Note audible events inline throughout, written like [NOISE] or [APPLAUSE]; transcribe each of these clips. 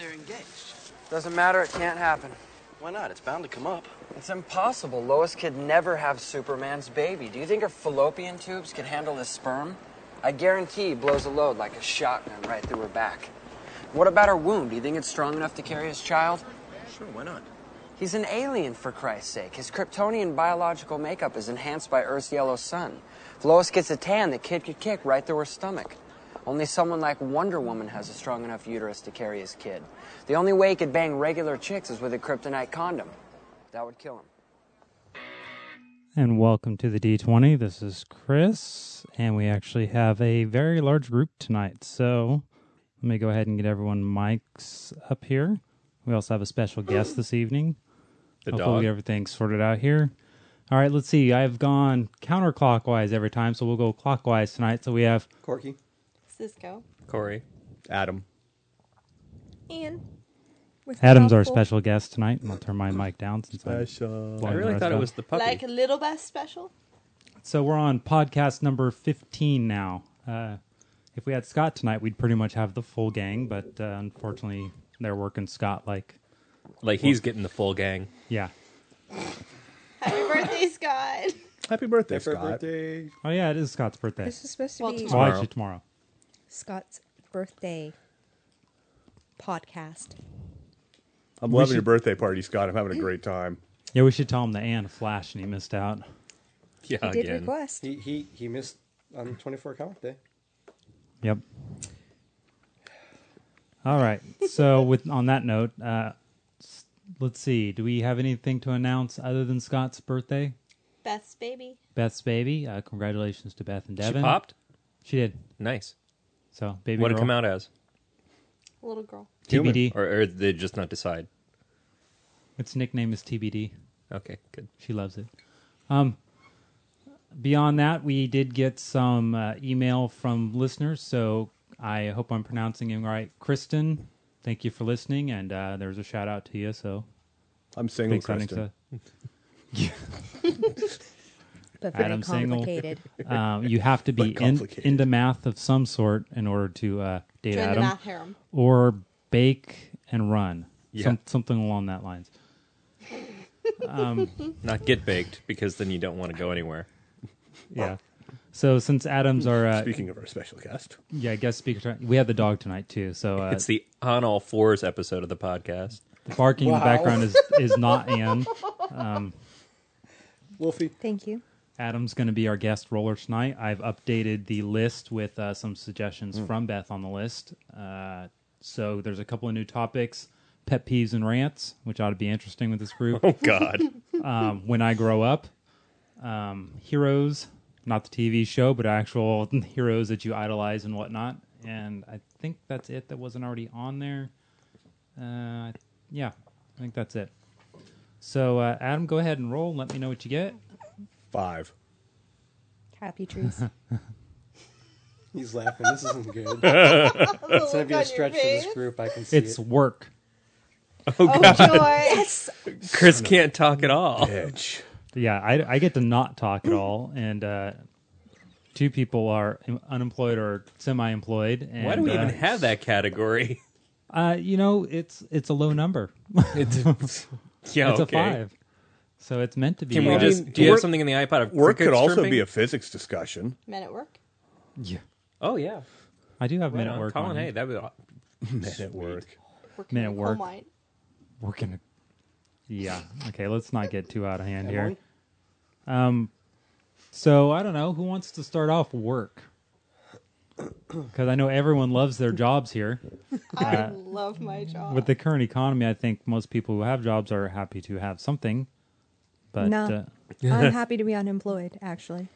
they're engaged. Doesn't matter, it can't happen. Why not? It's bound to come up. It's impossible. Lois could never have Superman's baby. Do you think her fallopian tubes could handle his sperm? I guarantee he blows a load like a shotgun right through her back. What about her womb? Do you think it's strong enough to carry his child? Sure, why not? He's an alien, for Christ's sake. His Kryptonian biological makeup is enhanced by Earth's yellow sun. If Lois gets a tan, the kid could kick right through her stomach. Only someone like Wonder Woman has a strong enough uterus to carry his kid. The only way he could bang regular chicks is with a kryptonite condom. That would kill him. And welcome to the D20. This is Chris, and we actually have a very large group tonight. So let me go ahead and get everyone mics up here. We also have a special guest this evening. The Hopefully, dog. get everything sorted out here. All right, let's see. I've gone counterclockwise every time, so we'll go clockwise tonight. So we have Corky. Cisco. Corey. Adam. Ian. With Adam's our special guest tonight, and I'll turn my mic down since I'm Special. I really rest thought it was the puppy. Like a little best special. So we're on podcast number 15 now. Uh, if we had Scott tonight, we'd pretty much have the full gang, but uh, unfortunately, they're working Scott like, like he's getting the full gang. yeah. Happy birthday, Scott. Happy birthday, Happy Scott. birthday. Oh, yeah, it is Scott's birthday. This is supposed to Well, be Well, tomorrow. actually, tomorrow. Scott's birthday podcast. I'm We loving should- your birthday party, Scott. I'm having a great time. Yeah, we should tell him the Anne flashed and he missed out. Yeah, He did again. request. He he he missed on 24 count day. Yep. All right. So, with on that note, uh, s- let's see. Do we have anything to announce other than Scott's birthday? Beth's baby. Beth's baby. Uh, congratulations to Beth and Devin. She Devin. popped. She did. Nice. So, baby What did it girl. come out as? A little girl. TBD. Or, or they just not decide? Its nickname is TBD. Okay, good. She loves it. Um, beyond that, we did get some uh, email from listeners, so I hope I'm pronouncing him right. Kristen, thank you for listening, and uh, there's a shout out to you. So I'm single, big signing Kristen. [LAUGHS] [LAUGHS] But very Adam Single. complicated. to- [LAUGHS] um, you have to be in, complicated. into math of some sort in order to uh, date Join the Adam, math harem. or bake and run, Yeah. Some, something along that lines. [LAUGHS] Not get baked because then you don't want to go anywhere. Yeah. So since Adam's our uh, Speaking of our special guest, yeah guest speaker, tonight- we have the dog tonight too. So uh, It's the on all fours episode of the podcast. The barking in the background is, is not Anne. [LAUGHS] Wolfie. Thank you. Adam's going to be our guest roller tonight. I've updated the list with uh, some suggestions from Beth on the list. Uh, so there's a couple of new topics pet peeves and rants, which ought to be interesting with this group. [LAUGHS] Oh God. [LAUGHS] um, when I grow up, um, heroes, not the TV show, but actual [LAUGHS] heroes that you idolize and whatnot. And I think that's it that wasn't already on there. Uh, yeah, I think that's it. So, uh, Adam, go ahead and roll. Let me know what you get. Five. Happy trees. [LAUGHS] He's laughing. This isn't good. it's gonna be a stretch for this group. I can see It's it. work. Oh, joy. Chris can't talk at all. Bitch. Yeah, I, I get to not talk at all, and uh, two people are unemployed or semi-employed. And, Why do we uh, even have that category? Uh, you know, it's it's a low number. It's [LAUGHS] yeah, it's okay. a five, so it's meant to be. Can we uh, just? do you have something in the iPod of Work could crickets also chirping? be a physics discussion. Men at work. Yeah, Oh yeah. I do have Right minute on. work. Colin, on hey, here. that would. [LAUGHS] Men at work. Working Men at in coal work. mine. working. Yeah. Okay. Let's not get too out of hand here. Um. So I don't know who wants to start off work. Because I know everyone loves their jobs here. [LAUGHS] I love my job. With the current economy, I think most people who have jobs are happy to have something. But No. uh, I'm [LAUGHS] happy to be unemployed, actually.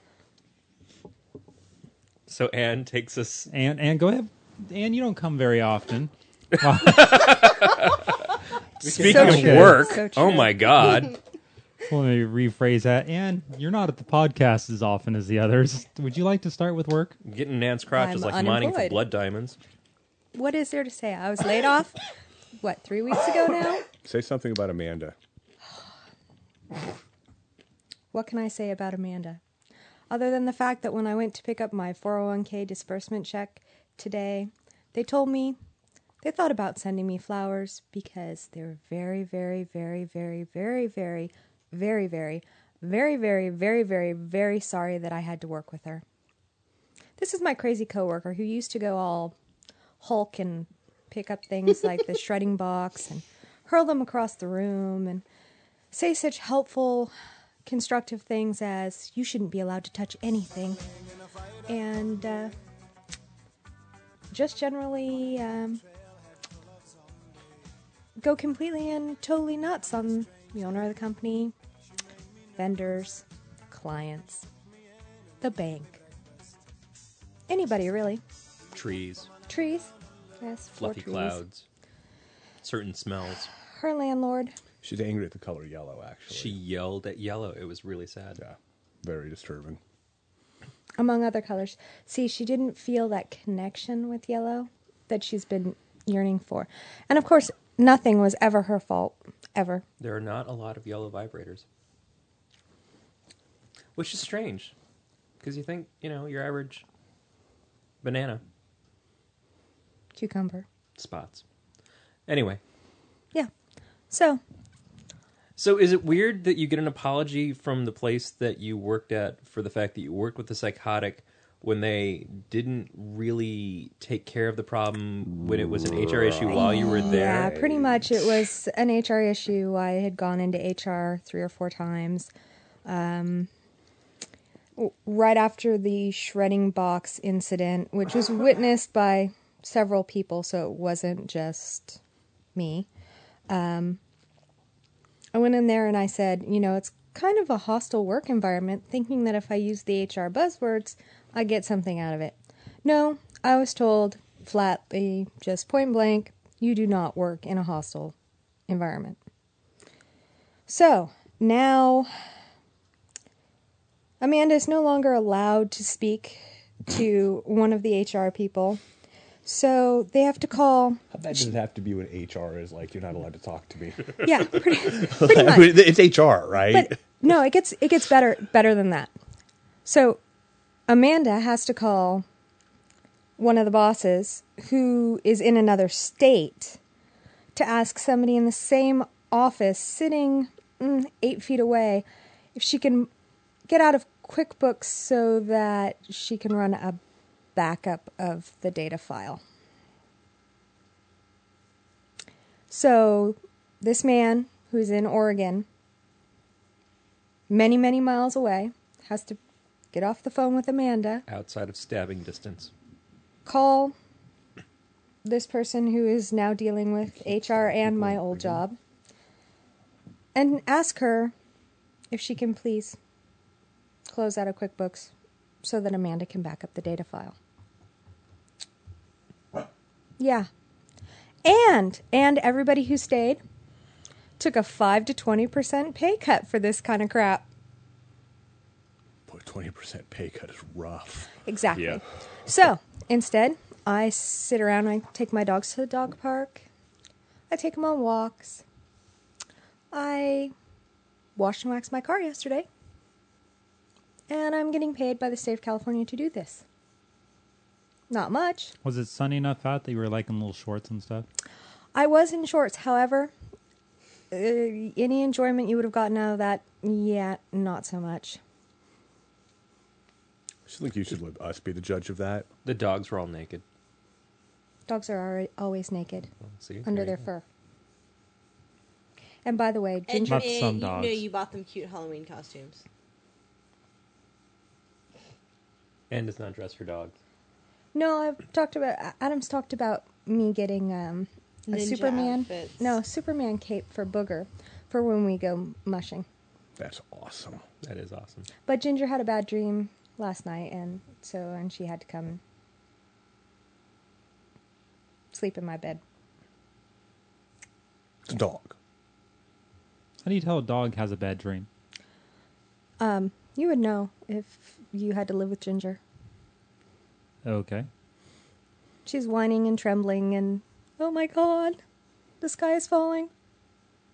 So Anne takes us. Anne, Anne, go ahead, Anne, you don't come very often. [LAUGHS] [LAUGHS] Speaking So of true. work, So oh my God, Let me rephrase that. Anne, you're not at the podcast as often as the others. Would you like to start with work? getting Nan's crotch is I'm like mining for blood diamonds. What is there to say? I was laid off, what, three weeks ago now? Say something about Amanda. [SIGHS] What can I say about Amanda? Other than the fact that when I went to pick up my 401k disbursement check today, they told me They thought about sending me flowers because they were very, very, very, very, very, very, very, very, very, very, very, very, very sorry that I had to work with her. This is my crazy coworker who used to go all Hulk and pick up things like the shredding box and hurl them across the room and say such helpful, constructive things as "you shouldn't be allowed to touch anything," and uh, just generally um, go completely and totally nuts on the owner of the company, vendors, clients, the bank, anybody really. Trees, Trees, yes, fluffy trees. clouds, certain smells. Her landlord. She's angry at the color yellow, actually. She yelled at yellow. It was really sad. Yeah. Very disturbing. among other colors. See, she didn't feel that connection with yellow that she's been yearning for. And of course, nothing was ever her fault, ever. There are not a lot of yellow vibrators, which is strange, because you think you know your average banana Cucumber. spots. Anyway, Yeah. So, so is it weird that you get an apology from the place that you worked at for the fact that you worked with a psychotic when they didn't really take care of the problem when it was an HR issue while you were there? yeah, pretty much it was an HR issue. I had gone into HR three or four times. Um, right after the shredding box incident, which was witnessed by several people, so it wasn't just me. Um, I went in there and I said, you know, it's kind of a hostile work environment, thinking that if I use the HR buzzwords, I get something out of it. No, I was told flatly, just point blank, you do not work in a hostile environment. So now Amanda is no longer allowed to speak to one of the HR people. So they have to call. How bad does it have to be when HR is like, you're not allowed to talk to me? [LAUGHS] Yeah, pretty, pretty [LAUGHS] much. it's HR, right? But no, it gets it gets better better than that. So Amanda has to call one of the bosses who is in another state to ask somebody in the same office sitting mm, eight feet away if she can get out of QuickBooks so that she can run a backup of the data file. So this man who's in Oregon many, many miles away, has to get off the phone with Amanda, Outside of stabbing distance. call this person who is now dealing with HR and my old job, and ask her if she can please close out of QuickBooks so that Amanda can back up the data file. Yeah. And and everybody who stayed took a 5 to 20% pay cut for this kind of crap. Boy, 20% pay cut is rough. Exactly. Yeah. So instead, I sit around. I take my dogs to the dog park. I take them on walks. I washed and waxed my car yesterday, and I'm getting paid by the state of California to do this. Not much. Was it sunny enough out that you were like in little shorts and stuff? I was in shorts, however. Uh, any enjoyment you would have gotten out of that? Yeah, not so much. I just think you should let us be the judge of that. The dogs were all naked. Dogs are alre- always naked See, under there their you fur. And by the way, And, Ginger. Not and some you dogs. know you bought them cute Halloween costumes. And does not dress for dog. No, I've talked about. Adam's talked about me getting um, a Ninja Superman. outfits. No, Superman cape for Booger, for when we go mushing. That's awesome. That is awesome. But Ginger had a bad dream last night, and so and she had to come sleep in my bed. It's a dog. How do you tell a dog has a bad dream? Um, you would know if you had to live with Ginger. Okay. She's whining and trembling, and oh my god, the sky is falling.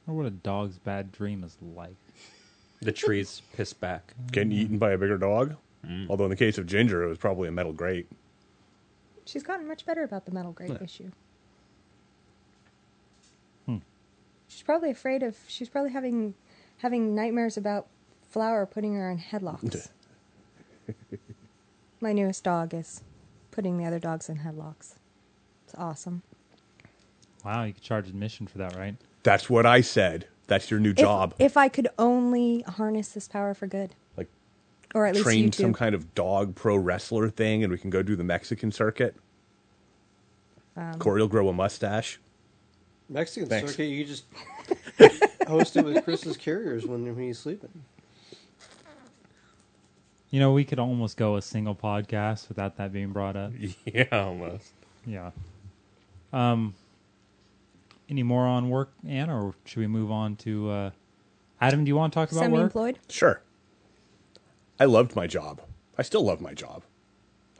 Or what a dog's bad dream is like. The trees [LAUGHS] piss back. Getting eaten by a bigger dog. Mm. Although in the case of Ginger, it was probably a metal grate. She's gotten much better about the metal grate issue. She's probably afraid of. She's probably having having nightmares about Flower putting her in [LAUGHS] headlocks. My newest dog is putting the other dogs in headlocks. It's awesome. Wow, you could charge admission for that, right? That's what I said. That's your new If- job. If, I could only harness this power for good, like or at least train you some kind of dog pro wrestler thing, and we can go do the Mexican circuit. Um, Corey will grow a mustache. Mexican Thanks. circuit, you just [LAUGHS] host it with Chris's carriers when, when he's sleeping. You know, we could almost go a single podcast without that being brought up. [LAUGHS] Yeah, almost. Yeah. Um. Any more on work, Anne, or should we move on to uh, Adam? Do you want to talk about? Semi-employed. Sure. I loved my job. I still love my job.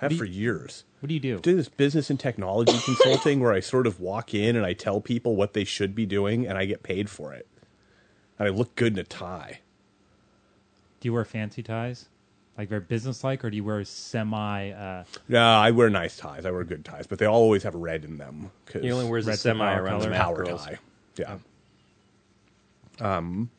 I have you- for years. What do you do? do this business and technology [LAUGHS] consulting where I sort of walk in and I tell people what they should be doing and I get paid for it. And I look good in a tie. Do you wear fancy ties, like very business-like, or do you wear semi? Uh, No, I wear nice ties. I wear good ties, but they all always have red in them. 'cause He only wears a Red's the semi power around the color. math power girls. tie. Yeah. Um,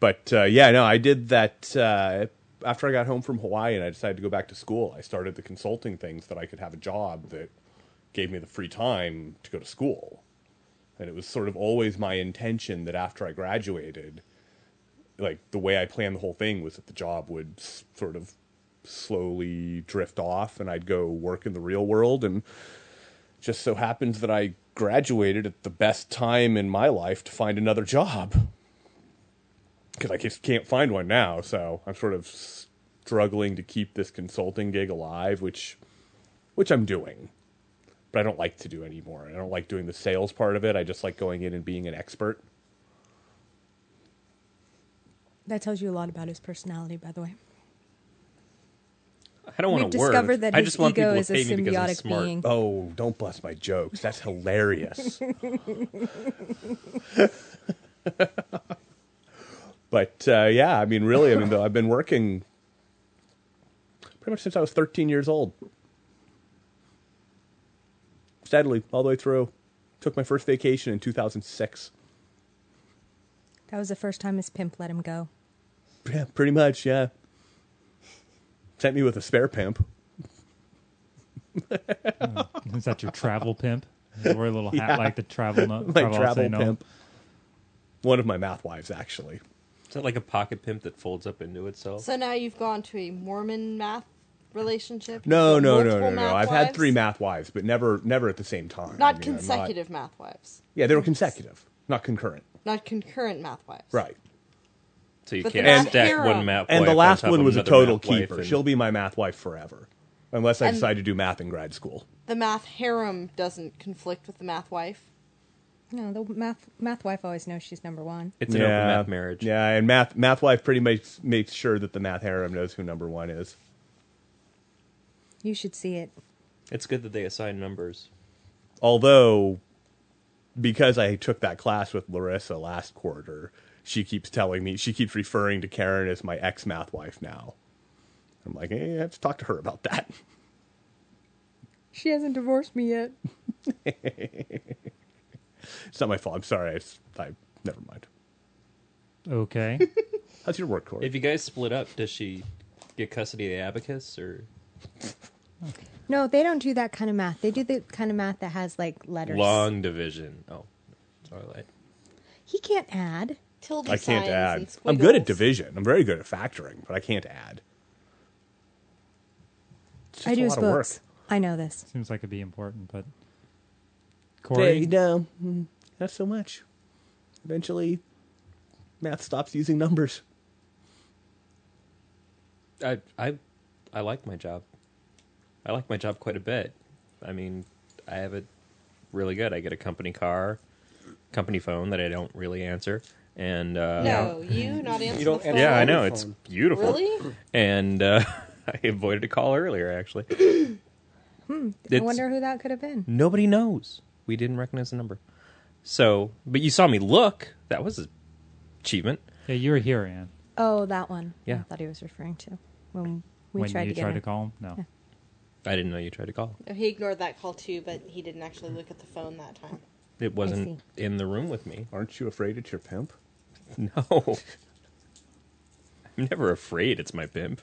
but uh, yeah, no, I did that uh, after I got home from Hawaii and I decided to go back to school. I started the consulting things that I could have a job that gave me the free time to go to school. And it was sort of always my intention that after I graduated, like the way I planned the whole thing was that the job would s- sort of slowly drift off and I'd go work in the real world and just so happens that I graduated at the best time in my life to find another job. Because I just can't find one now, so I'm sort of struggling to keep this consulting gig alive, which, which I'm doing, but I don't like to do anymore. I don't like doing the sales part of it. I just like going in and being an expert. That tells you a lot about his personality, by the way. I don't want We've to work. discovered that I his just want ego people is to a pay me because I'm symbiotic smart. being. Oh, don't bust my jokes. That's hilarious. [LAUGHS] but uh, yeah, I mean, really, I mean, though, I've been working pretty much since I was 13 years old. Steadily, all the way through. Took my first vacation in 2006. That was the first time his pimp let him go. Yeah, pretty much, yeah. Sent me with a spare pimp. Hmm. is that your travel pimp? You wear a little hat Yeah. like the travel no, My travel, travel say no. pimp. One of my math wives, actually. Is that like a pocket pimp that folds up into itself? So now you've gone to a Mormon math relationship. No, no, no, no, no. I've had three math wives, but never, never at the same time. Not I mean, I'm consecutive math wives. Yeah, they were consecutive, not concurrent. Not concurrent math wives. Right. So you But can't math stack harem- one map. And the last on top one was a total keeper. and- She'll be my math wife forever, unless I And- decide to do math in grad school. The math harem doesn't conflict with the math wife. No, the math math wife always knows she's number one. It's an open math marriage. Yeah, and math math wife pretty much makes sure that the math harem knows who number one is. You should see it. It's good that they assign numbers. Although, because I took that class with Larissa last quarter, she keeps telling me she keeps referring to Karen as my ex math wife now. I'm like, hey, I have to talk to her about that. She hasn't divorced me yet. [LAUGHS] It's not my fault. I'm sorry. I, s- I- never mind. Okay. [LAUGHS] How's your work, Corey? If you guys split up, does she get custody of the abacus or No, they don't do that kind of math. They do the kind of math that has like letters. long division? Oh, sorry. He can't add. Tilde I can't signs add. and I'm good at division. I'm very good at factoring, but I can't add. It's just I a do his lot of work. books. I know this. Seems like it'd be important, but Hey, Corey, no, mm, not so much. Eventually, math stops using numbers. I I I like my job. I like my job quite a bit. I mean, I have it really good. I get a company car, company phone that I don't really answer, and uh, No, you not answer You don't the phone. yeah, I know it's beautiful. Really? And uh, [LAUGHS] I avoided a call earlier. Actually, [CLEARS THROAT] hmm. I It's- wonder who that could have been. nobody knows. We didn't recognize the number. So, but you saw me look. That was an achievement. yeah, you were here, Anne. Oh, that one. Yeah. I thought he was referring to when we when tried you to get tried him. to call him, no. I didn't know you tried to call. No, He ignored that call too, but he didn't actually look at the phone that time. It wasn't in the room with me. Aren't you afraid it's your pimp? [LAUGHS] No. I'm never afraid it's my pimp.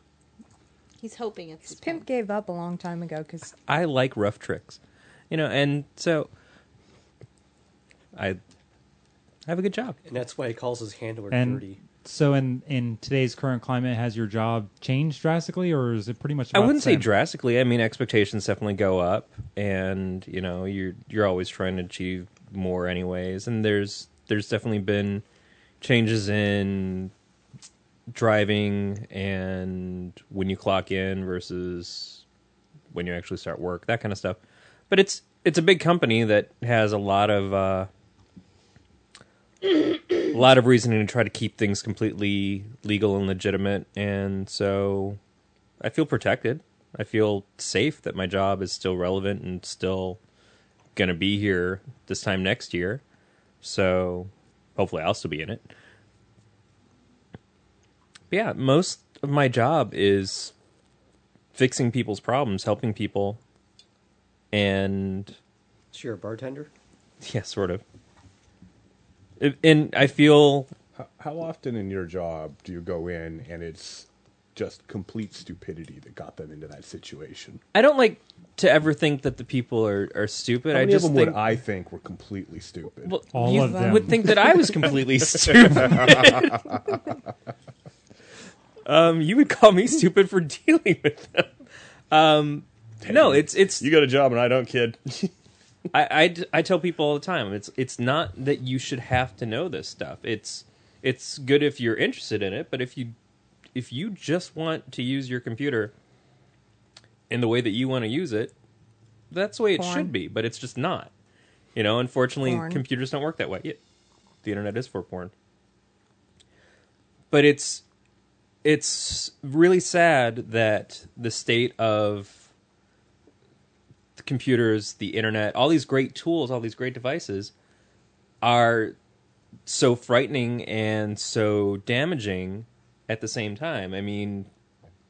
He's hoping it's His pimp gave up a long time ago because I like rough tricks. You know, and so I I have a good job. And that's why he calls his handler And dirty. so, in in today's current climate, has your job changed drastically, or is it pretty much? I about wouldn't the say same? drastically. I mean, expectations definitely go up, and you know, you're you're always trying to achieve more, anyways. And there's there's definitely been changes in driving and when you clock in versus when you actually start work, that kind of stuff. But it's it's a big company that has a lot of uh, a lot of reasoning to try to keep things completely legal and legitimate, and so I feel protected. I feel safe that my job is still relevant and still going to be here this time next year. So hopefully I'll still be in it. But yeah, most of my job is fixing people's problems, helping people, and So you're a bartender? [LAUGHS] yeah, sort of. And I feel How, how often in your job do you go in and it's just complete stupidity that got them into that situation? I don't like to ever think that the people are, are stupid. How I just of them think would I think were completely stupid? Well, All you of them. would think that I was completely [LAUGHS] stupid. [LAUGHS] um, you would call me stupid for [LAUGHS] dealing with them. Um, no, it's it's. you got a job and I don't, kid. I I tell people all the time. It's it's not that you should have to know this stuff. It's it's good if you're interested in it, but if you if you just want to use your computer in the way that you want to use it, that's the way it Porn. should be. But it's just not. You know, unfortunately, Porn. computers don't work that way. The internet is for porn. But it's it's really sad that the state of the computers, the internet, all these great tools, all these great devices are so frightening and so damaging at the same time. I mean,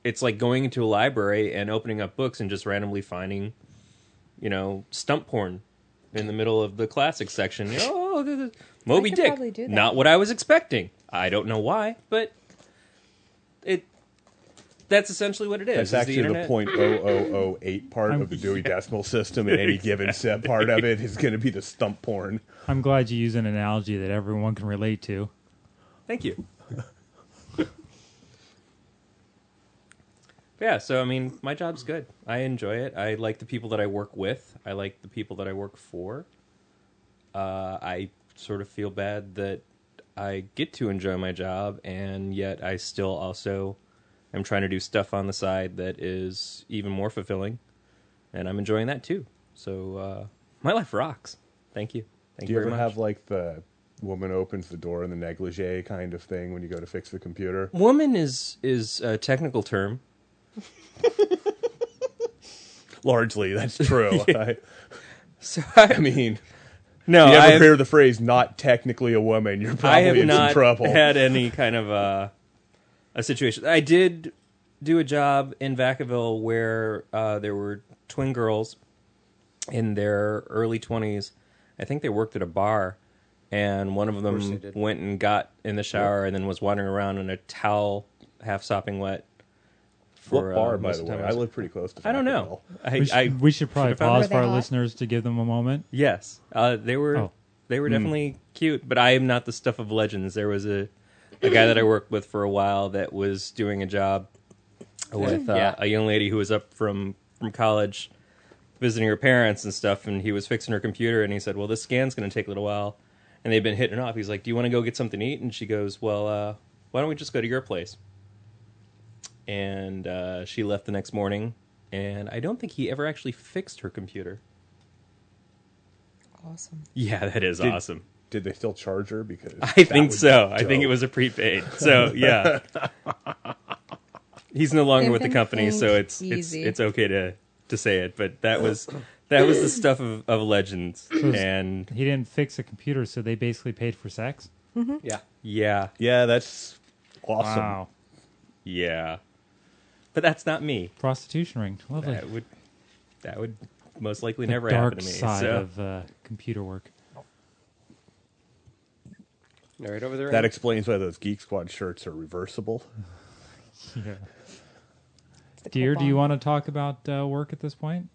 it's like going into a library and opening up books and just randomly finding, you know, stump porn in the middle of the classics section. Oh, the- the- Moby could Dick. probably do that. Not what I was expecting. I don't know why, but it that's essentially what it is. That's is the actually the, internet. point oh oh oh eight part of the Dewey [LAUGHS] Decimal System, and any given set part of it is going to be the stump porn. I'm glad you use an analogy that everyone can relate to. Thank you. Yeah, so I mean, my job's good. I enjoy it. I like the people that I work with. I like the people that I work for. Uh, I sort of feel bad that I get to enjoy my job, and yet I still also am trying to do stuff on the side that is even more fulfilling, and I'm enjoying that too. So uh, my life rocks. Thank you. Thank Do you very ever much. have like the woman opens the door in the negligee kind of thing when you go to fix the computer? Woman is is a technical term. [LAUGHS] Largely, that's true. [LAUGHS] I, So I mean, no, if you I ever have, hear the phrase "not technically a woman," you're I probably have in not some trouble. had any [LAUGHS] kind of uh, a situation. I did do a job in Vacaville where uh, there were twin girls in their early twenties. I think they worked at a bar, and one of them did. went and got in the shower and then was wandering around in a towel, half sopping wet. What For, bar, uh, by the way? time I live pretty close to. I don't know. Vacaville. I, We, sh- I we should probably should've found pause for our hot? listeners to give them a moment. Yes, uh, they were. Oh. They were definitely cute, but I am not the stuff of legends. There was a a guy that I worked with for a while that was doing a job with uh, Yeah. a young lady who was up from from college visiting her parents and stuff, and he was fixing her computer, and he said, "Well, this scan's going to take a little while," and they've been hitting it off. He's like, "Do you want to go get something to eat?" And she goes, "Well, uh, why don't we just go to your place?" And uh, she left the next morning, and I don't think he ever actually fixed her computer. awesome. Yeah, that is Did- awesome. Did they still charge her? Because I that think would so. be I think it dope. was a prepaid. So yeah, [LAUGHS] he's no longer with the company, so it's it's easy. it's okay to to say it. But that was that was the stuff of, of legends, [CLEARS THROAT] and He didn't fix a computer, so they basically paid for sex. Yeah. yeah, Yeah, that's awesome. Wow, yeah. But that's not me. prostitution ring, lovely. That would that would most likely the never happen to me. Dark side so of uh, computer work. Right over there. That explains why those Geek Squad shirts are reversible. [LAUGHS] Yeah. Dear, do you want to talk about uh, work at this point?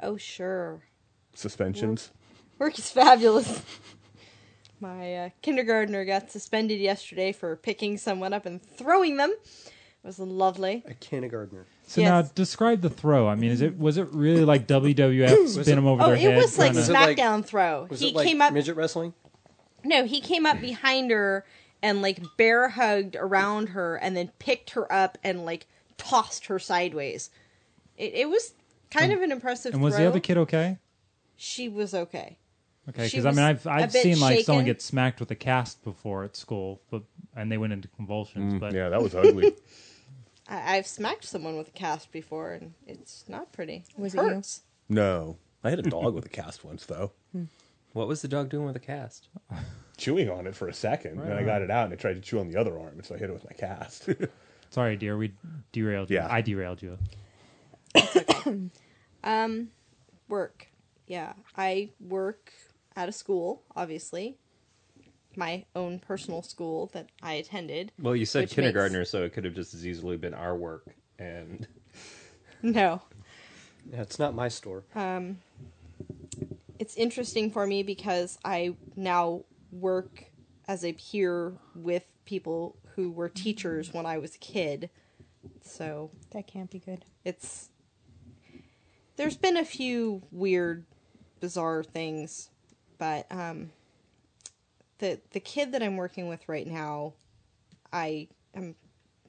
Oh, sure. Suspensions. Work is fabulous. My uh, kindergartner got suspended yesterday for picking someone up and throwing them. It was lovely. a kindergartner. So Yes. now describe the throw. I mean, is it was it really like WWF [COUGHS] spin them over Oh, their it head? was like kinda- Was it like- SmackDown throw. Was he it like came up. midget wrestling? No, he came up behind her and like bear hugged around her and then picked her up and like tossed her sideways. It, it was kind of an impressive. and was throw. the other kid okay? She was okay. Okay, She because I mean, I've a I've bit seen like someone shaken. get smacked with a cast before at school, but and they went into convulsions. but Mm, Yeah, that was ugly. [LAUGHS] I, I've smacked someone with a cast before and it's not pretty. Was it it you? hurts. no. I had a dog with a cast once, though. Hmm. What was the dog doing with a cast? Chewing on it for a second. and then I got it out and I tried to chew on the other arm, and so I hit it with my cast. [LAUGHS] sorry, dear, we derailed you. Yeah. I derailed you. [COUGHS] Um, work. Yeah. I work at a school, obviously. My own personal school that I attended. Well, you said Which kindergartner, so it could have just as easily been our work. And [LAUGHS] No. Yeah, it's not my store. Um, it's interesting for me because I now work as a peer with people who were teachers when I was a kid. So That can't be good. it's there's been a few weird bizarre things but um the the kid that I'm working with right now I am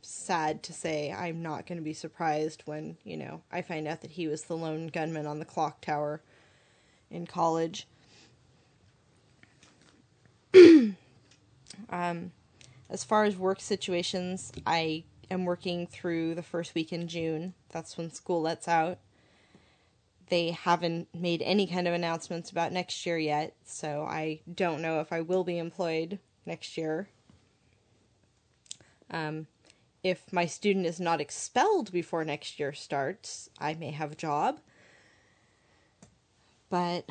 sad to say I'm not going to be surprised when, you know, I find out that he was the lone gunman on the clock tower in college. [CLEARS THROAT] um, as far as work situations, I am working through the first week in June. That's when school lets out. They haven't made any kind of announcements about next year yet, so I don't know if I will be employed next year. Um, if my student is not expelled before next year starts, I may have a job. But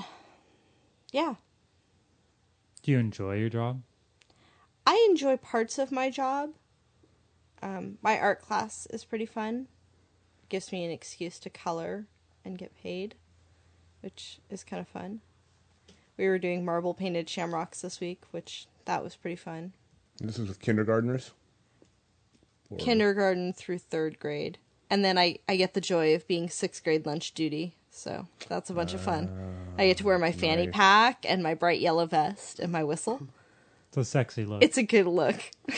yeah, Do you enjoy your job? I enjoy parts of my job. Um, my art class is pretty fun. Gives me an excuse to color and get paid, which is kind of fun. We were doing marble painted shamrocks this week, which that was pretty fun. this is with kindergartners. Or- Kindergarten through third grade. And then I, I get the joy of being sixth grade lunch duty. So that's a bunch of fun. I get to wear my fanny nice. pack and my bright yellow vest and my whistle. It's a sexy look. It's a good look. [LAUGHS]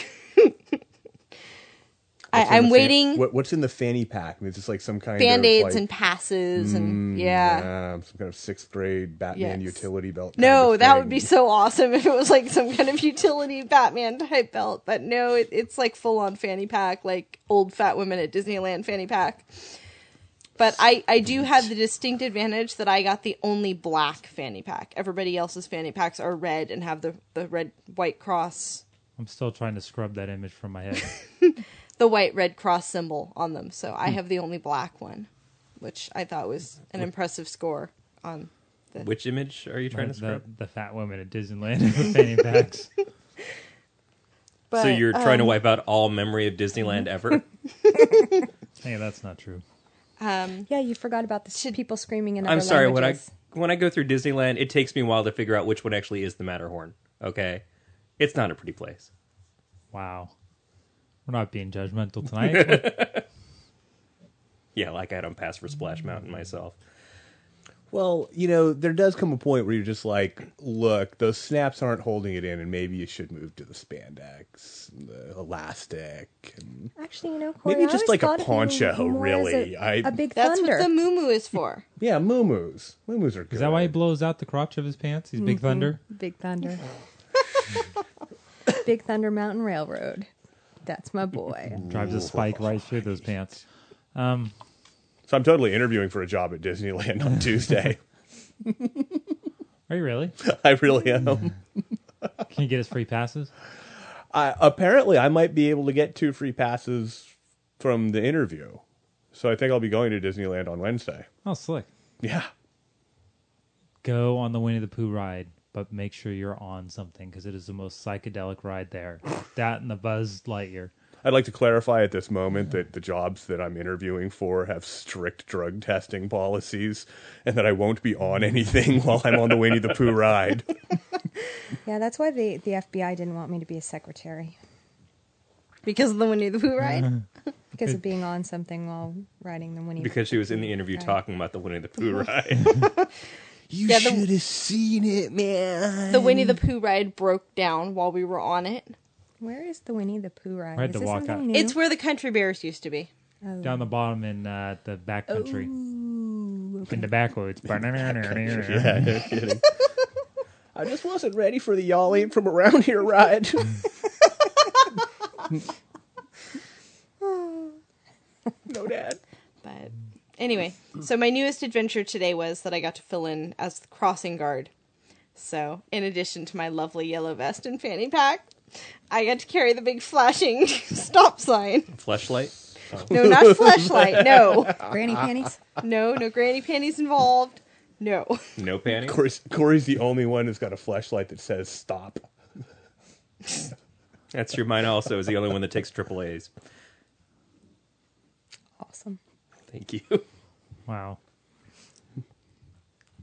What's in I, I'm the waiting. what, what's in the fanny pack? I mean, is this like some kind band of aids like, and passes and mm, yeah. some kind of sixth grade Batman Yes. utility belt. No, that thing. would be so awesome [LAUGHS] if it was like some kind of utility Batman type belt. But no, it, it's like full on fanny pack, like old fat women at Disneyland fanny pack. But I, I do have the distinct advantage that I got the only black fanny pack. Everybody else's fanny packs are red and have the, the red white cross, I'm still trying to scrub that image from my head. [LAUGHS] the white red cross symbol on them. So I have the only black one, which I thought was an impressive score on the which image are you trying to the, scrub? the fat woman at Disneyland with fanny packs. [LAUGHS] But, so you're trying to um, wipe out all memory of Disneyland ever? [LAUGHS] Hey, that's not true. Um, Yeah, you forgot about the s- people screaming in other I'm sorry. When I when I go through Disneyland, it takes me a while to figure out which one actually is the Matterhorn. Okay, it's not a pretty place. Wow. We're not being judgmental tonight. [LAUGHS] Yeah, like I don't pass for Splash Mountain myself. Well, you know, there does come a point where you're just like, look, those snaps aren't holding it in, and maybe you should move to the spandex, the elastic. And Actually, you know, Corey, Maybe I just like a thought of you poncho, really. A, I- a big that's thunder. what the moo is for. [LAUGHS] yeah, moo-moos. Moo-moos are good. Is that why he blows out the crotch of his pants? He's Big mm-hmm. Thunder? Big Thunder. [LAUGHS] Big Thunder Mountain Railroad. That's my boy. [LAUGHS] Drives a spike right through those pants. Um, So I'm totally interviewing for a job at Disneyland on [LAUGHS] Tuesday. are you really? [LAUGHS] I really am. Can you get us free passes? I, apparently, I might be able to get two free passes from the interview. So I think I'll be going to Disneyland on Wednesday. Oh, slick. Yeah. Go on the Winnie the Pooh ride but make sure you're on something because it is the most psychedelic ride there. [SIGHS] that and the Buzz Lightyear. I'd like to clarify at this moment that the jobs that I'm interviewing for have strict drug testing policies and that I won't be on [LAUGHS] anything while I'm on the Winnie the Pooh ride. [LAUGHS] Yeah, that's why the, the FBI didn't want me to be a secretary Because of the Winnie the Pooh ride. [LAUGHS] because of being on something while riding the Winnie. Because she was in the interview Right. talking about the Winnie the Pooh ride. You Yeah, the- should have seen it, man. the Winnie the Pooh ride broke down while we were on it. Where is the Winnie the Pooh ride? I had is to this walk out. new? It's where the country bears used to be. Oh. Down the bottom in uh, the back country. Ooh, okay. In the backwoods. [LAUGHS] [LAUGHS] Yeah, no [LAUGHS] kidding. I just wasn't ready for the y'all ain't from around here ride. no, Dad. But anyway, mm. so my newest adventure today was that I got to fill in as the crossing guard. So, in addition to my lovely yellow vest and fanny pack, I got to carry the big flashing [LAUGHS] stop sign. Fleshlight. No, not flashlight. No, [LAUGHS] Granny panties. no, no granny panties involved. No. No panties. Corey's, Corey's the only one who's got a flashlight that says stop. [LAUGHS] That's true. Mine also is the only one that takes triple A's. Awesome. Thank you. Wow.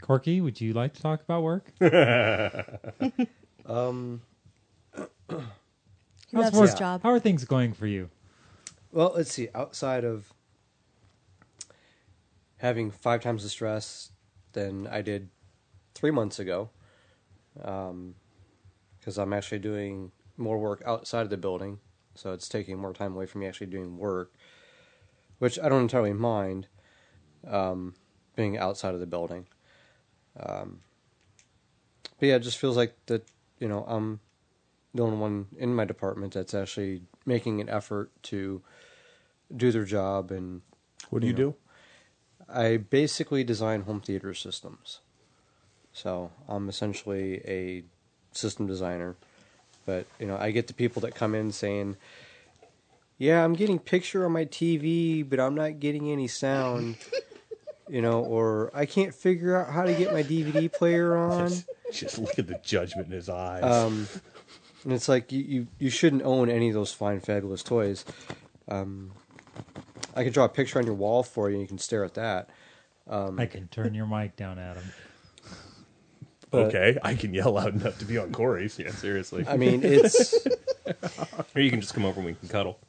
Corky, would you like to talk about work? [LAUGHS] Um, He loves his job. How are things going for you? well, let's see. Outside of having five times the stress than I did three months ago, because I'm actually doing more work outside of the building, so it's taking more time away from me actually doing work, which I don't entirely mind. Um, being outside of the building, um, but yeah, it just feels like that. You know, I'm the only one in my department that's actually making an effort to do their job and What do you, You do? I basically design home theater systems. So I'm essentially a system designer. But, you know, I get the people that come in saying, Yeah, I'm getting picture on my TV, but I'm not getting any sound. [LAUGHS] you know, or I can't figure out how to get my DVD player [LAUGHS] on. Just, just look at the judgment in his eyes. Um, and it's like you, you, you shouldn't own any of those fine, fabulous toys. Um, I can draw a picture on your wall for you, and you can stare at that. Um, I can turn your mic down, Adam. but- okay, I can yell loud enough to be on Corey's. Yeah, seriously. I mean, it's. [LAUGHS] or you can just come over and we can cuddle.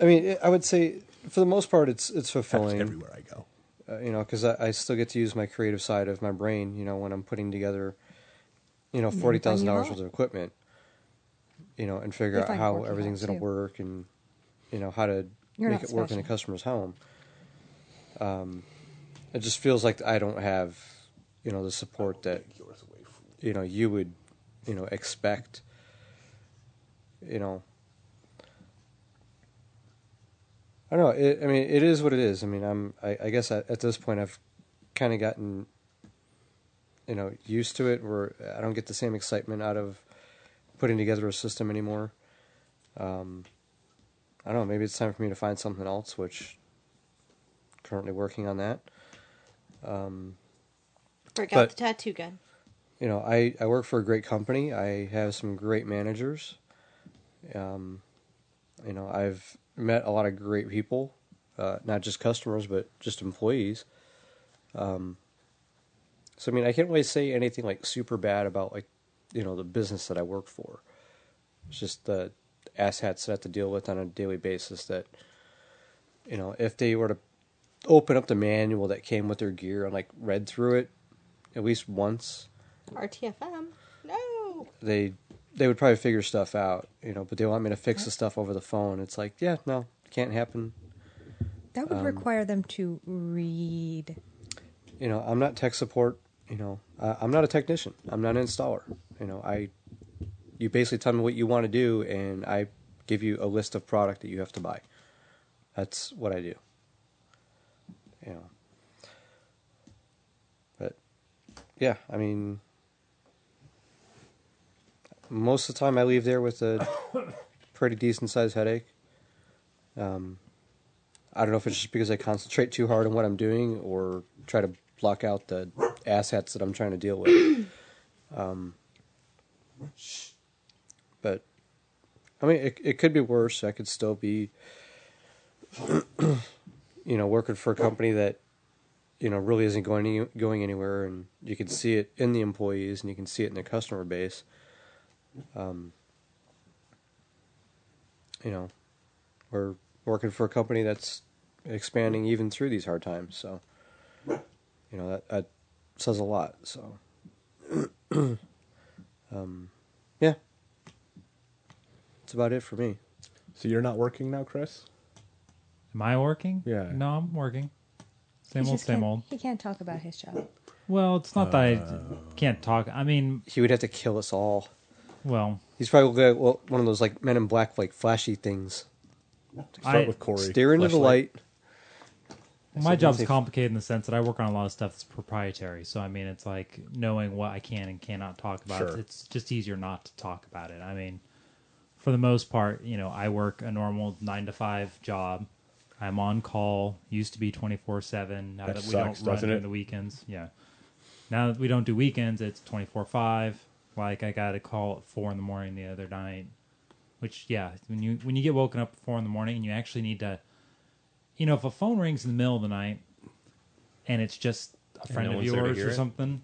I mean, I would say for the most part, it's it's Happens fulfilling. everywhere I go. Uh, you know, because I, I still get to use my creative side of my brain. You know, when I'm putting together, you know, forty thousand dollars worth of equipment. You know, and figure out how everything's going to too. work, and you know how to You're make not it work in a customer's home. Um, it just feels like I don't have, you know, the support that you know you would, you know, expect. You know. I don't know. It, I mean, it is what it is. I mean, I'm. I, I guess at, at this point, I've kind of gotten, you know, used to it. Where I don't get the same excitement out of putting together a system anymore. Um, I don't know. Maybe it's time for me to find something else. Which currently working on that. Um, Break But- out the tattoo gun. you know, I, I work for a great company. I have some great managers. Um, you know, I've met a lot of great people, uh, not just customers, but just employees. Um, so I mean, I can't really say anything like super bad about like, you know, the business that I work for. It's just the asshats that I have to deal with on a daily basis. That, you know, if they were to open up the manual that came with their gear and like read through it at least once, RTFM. No. they they would probably figure stuff out, you know, but they want me to fix the stuff over the phone. It's like, yeah, no, can't happen. That would Um, require them to read. You know, I'm not tech support. You know, uh, I'm not a technician. I'm not an installer. You know, I you basically tell me what you want to do, and I give you a list of product that you have to buy. That's what I do. You know, but yeah, I mean, most of the time I leave there with a pretty decent sized headache. Um, I don't know if it's just because I concentrate too hard on what I'm doing or try to block out the asshats that I'm trying to deal with. Um, but I mean, it it could be worse. I could still be, you know, working for a company that, you know, really isn't going any, going anywhere, and you can see it in the employees, and you can see it in the customer base. Um, you know, we're working for a company that's expanding even through these hard times. So, you know, that, that says a lot. So, [CLEARS THROAT] um, yeah, that's about it for me. So you're not working now, Chris? Am I working? Yeah. No, I'm working. Same He old, just same can't- old. He can't talk about his job. Well, it's not that I can't talk. I mean, He would have to kill us all. Well, He's probably got well, one of those like Men in Black, like flashy things. Start I- with Corey. Steer into the Fleshlight. light. my job's nothing. complicated in the sense that I work on a lot of stuff that's proprietary. So I mean, it's like knowing what I can and cannot talk about. Sure. It's just easier not to talk about it. I mean, for the most part, you know, I work a normal nine to five job. I'm on call. Used to be twenty four seven. Now That that, we sucks, don't run doesn't during it? the weekends, yeah. Now that we don't do weekends, it's twenty four five. Like I got a call at four in the morning the other night, which yeah, when you when you get woken up at four in the morning and you actually need to, you know, if a phone rings in the middle of the night and it's just a friend no of one's there to yours or it? something,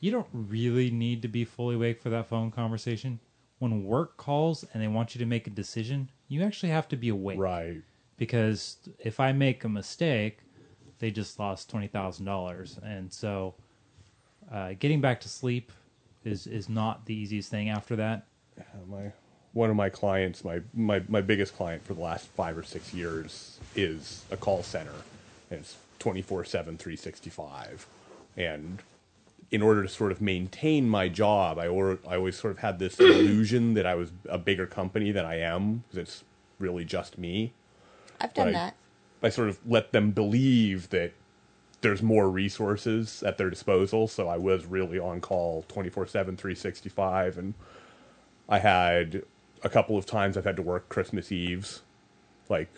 you don't really need to be fully awake for that phone conversation. When work calls and they want you to make a decision, you actually have to be awake Right. because if I make a mistake, they just lost twenty thousand dollars, and so uh, getting back to sleep is is not the easiest thing after that. My one of my clients, my, my my biggest client for the last five or six years is a call center. And it's 24 7, 365. And in order to sort of maintain my job, I, or, I always sort of had this illusion that I was a bigger company than I am because it's really just me. I've done Right. that. I sort of let them believe that there's more resources at their disposal. So I was really on call 24 7, 365. And I had a couple of times I've had to work Christmas Eves, like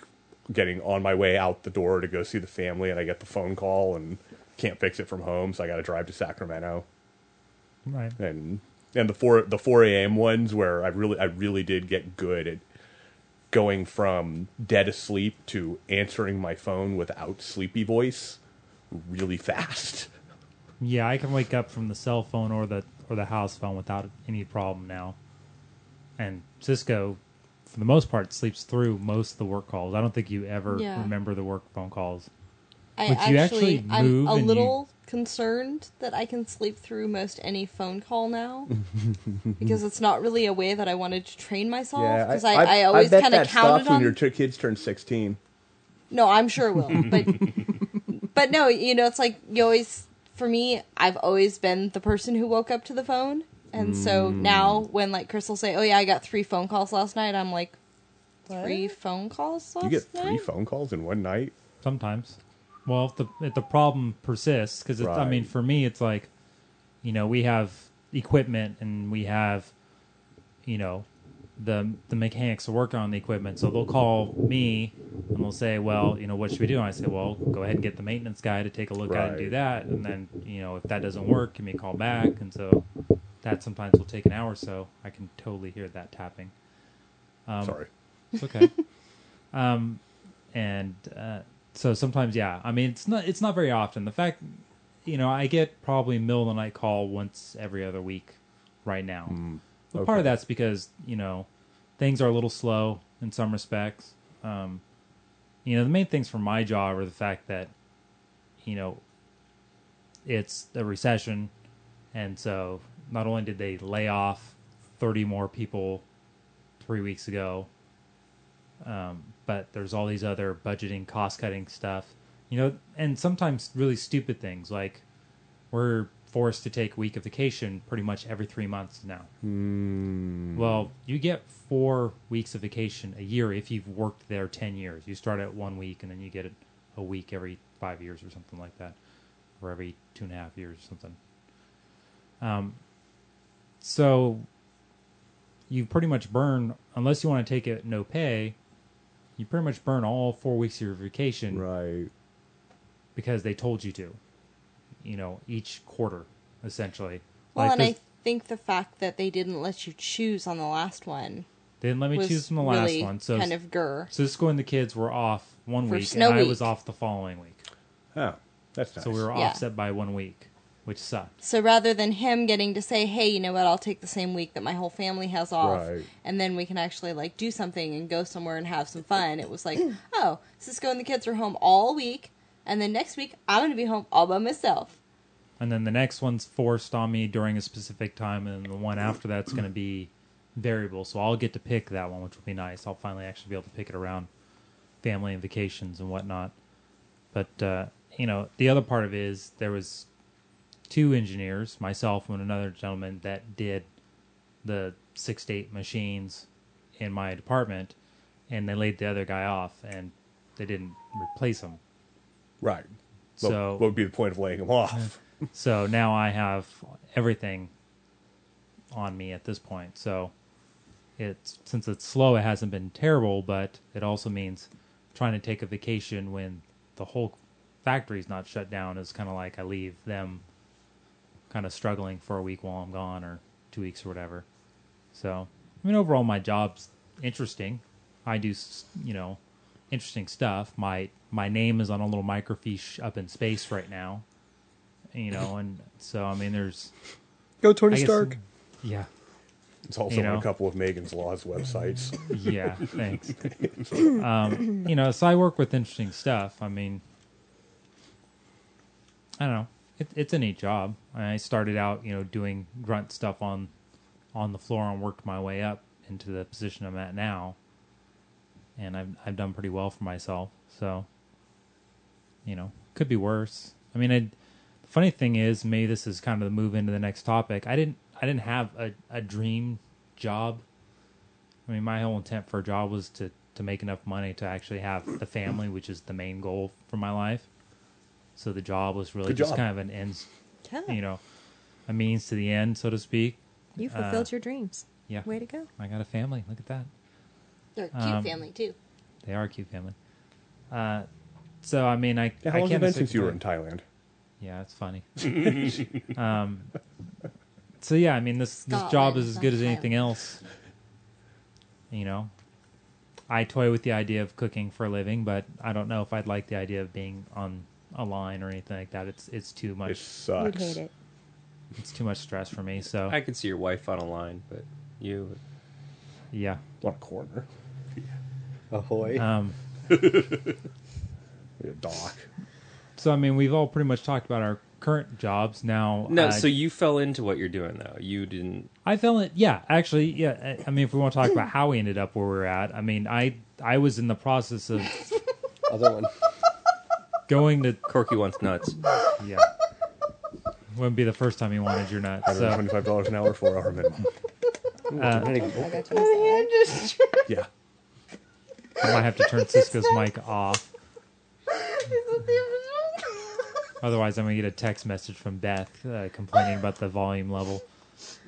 getting on my way out the door to go see the family. And I get the phone call and can't fix it from home. So I got to drive to Sacramento. Right. And. And the four the four a.m. ones where I really I really did get good at going from dead asleep to answering my phone without sleepy voice really fast. Yeah, I can wake up from the cell phone or the or the house phone without any problem now. And Cisco, for the most part, sleeps through most of the work calls. I don't think you ever Yeah. remember the work phone calls. I Would you actually, actually I'm a and you- little concerned that I can sleep through most any phone call now [LAUGHS] because it's not really a way that I wanted to train myself. Because I, I, always kind of counted on. when your two kids turn sixteen. No, I'm sure it will. But [LAUGHS] but no, you know, it's like you always for me, I've always been the person who woke up to the phone. And so mm. now when like Chris will say, Oh yeah, I got three phone calls last night, I'm like Three phone calls last You get three night? phone calls in one night. Sometimes. Well, if the if the problem persists, because I mean, for me, it's like, you know, we have equipment and we have, you know, the the mechanics are working on the equipment, so they'll call me and they'll say, well, you know, what should we do? And I say, well, go ahead and get the maintenance guy to take a look at it and do that, and then you know, if that doesn't work, give me a call back, and so that sometimes will take an hour or so. I can totally hear that tapping. Um, Sorry. it's okay. [LAUGHS] um, and uh, so sometimes, yeah. I mean, it's not it's not very often. The fact, you know, I get probably middle of the night call once every other week right now. But part of that's because you know things are a little slow in some respects. Um, you know, the main things for my job are the fact that you know it's a recession, and so not only did they lay off thirty more people three weeks ago, um, but there's all these other budgeting, cost cutting stuff. You know, and sometimes really stupid things like we're forced to take a week of vacation pretty much every three months now. Well, you get four weeks of vacation a year if you've worked there 10 years. You start at one week and then you get it a week every five years or something like that, or every two and a half years or something. Um, so you pretty much burn, unless you want to take it no pay, you pretty much burn all four weeks of your vacation Right. because they told you to. You know, each quarter, essentially. Well, Like, and I think the fact that they didn't let you choose on the last one They didn't let me choose from the last really one. So kind of grr. so Cisco and the kids were off one For week, snow and I week. was off the following week. Oh, that's nice. So we were Yeah. offset by one week, which sucked. So rather than him getting to say, "Hey, you know what? I'll take the same week that my whole family has off, Right. and then we can actually like do something and go somewhere and have some fun." It was like, [CLEARS THROAT] "Oh, Cisco and the kids are home all week, and then next week I'm going to be home all by myself." And then the next one's forced on me during a specific time, and the one after that's going to be variable. So I'll get to pick that one, which will be nice. I'll finally actually be able to pick it around family and vacations and whatnot. But uh, you know, the other part of it is there was two engineers, myself and another gentleman, that did the six to eight machines in my department, and they laid the other guy off, and they didn't replace him. Right. So- what would be the point of laying them off? So now I have everything on me at this point. So it's since it's slow, it hasn't been terrible, but it also means trying to take a vacation when the whole factory's not shut down is kind of like I leave them kind of struggling for a week while I'm gone or two weeks or whatever. So I mean, overall, my job's interesting. I do, you know, interesting stuff. My my name is on a little microfiche up in space right now you know, and so I mean, there's Go I Tony guess- Stark. Yeah, It's also You on a couple of Megan's Law's websites. yeah, thanks. [LAUGHS] um, you know, so I work with interesting stuff. I mean, I don't know. It, it's a neat job. I started out, you know, doing grunt stuff on on the floor and worked my way up into the position I'm at now, and I've I've done pretty well for myself. So, you know, could be worse. I mean, I, the funny thing is, maybe this is kind of the move into the next topic. I didn't I didn't have a, a dream job. I mean, my whole intent for a job was to to make enough money to actually have the family, which is the main goal for my life. So the job was really Good just job. kind of an ends, Yeah. you know, a means to the end, so to speak. You fulfilled Uh, your dreams. Yeah, Way to go. I got a family. Look at that. They're a cute Um, family too. They are a cute family. Uh, so I mean, I Yeah, how I long has it can't been since you were in Thailand? Yeah, it's funny. [LAUGHS] um, so yeah, I mean this this job is as good as Scotland, anything else. You know, I toy with the idea of cooking for a living, but I don't know if I'd like the idea of being on a line or anything like that. It's it's too much. It sucks. You'd hate it. It's too much stress for me. So I could see your wife on a line, but you. yeah. On a corner. Ahoy. Um, [LAUGHS] A dock. so I mean, we've all pretty much talked about our current jobs now. No, uh, so you fell into what you're doing though. You didn't. I fell in. Yeah, actually, yeah. I- I mean, if we want to talk about how we ended up where we're at, I mean, I I was in the process of [LAUGHS] Other one. going to Corky wants nuts. yeah. Wouldn't be the first time you wanted your nuts. So $125 an hour, four hour minimum. uh, I got you. [LAUGHS] Just Yeah. I might have to turn [LAUGHS] Cisco's mic off. Otherwise, I'm gonna get a text message from Beth uh, complaining about the volume level.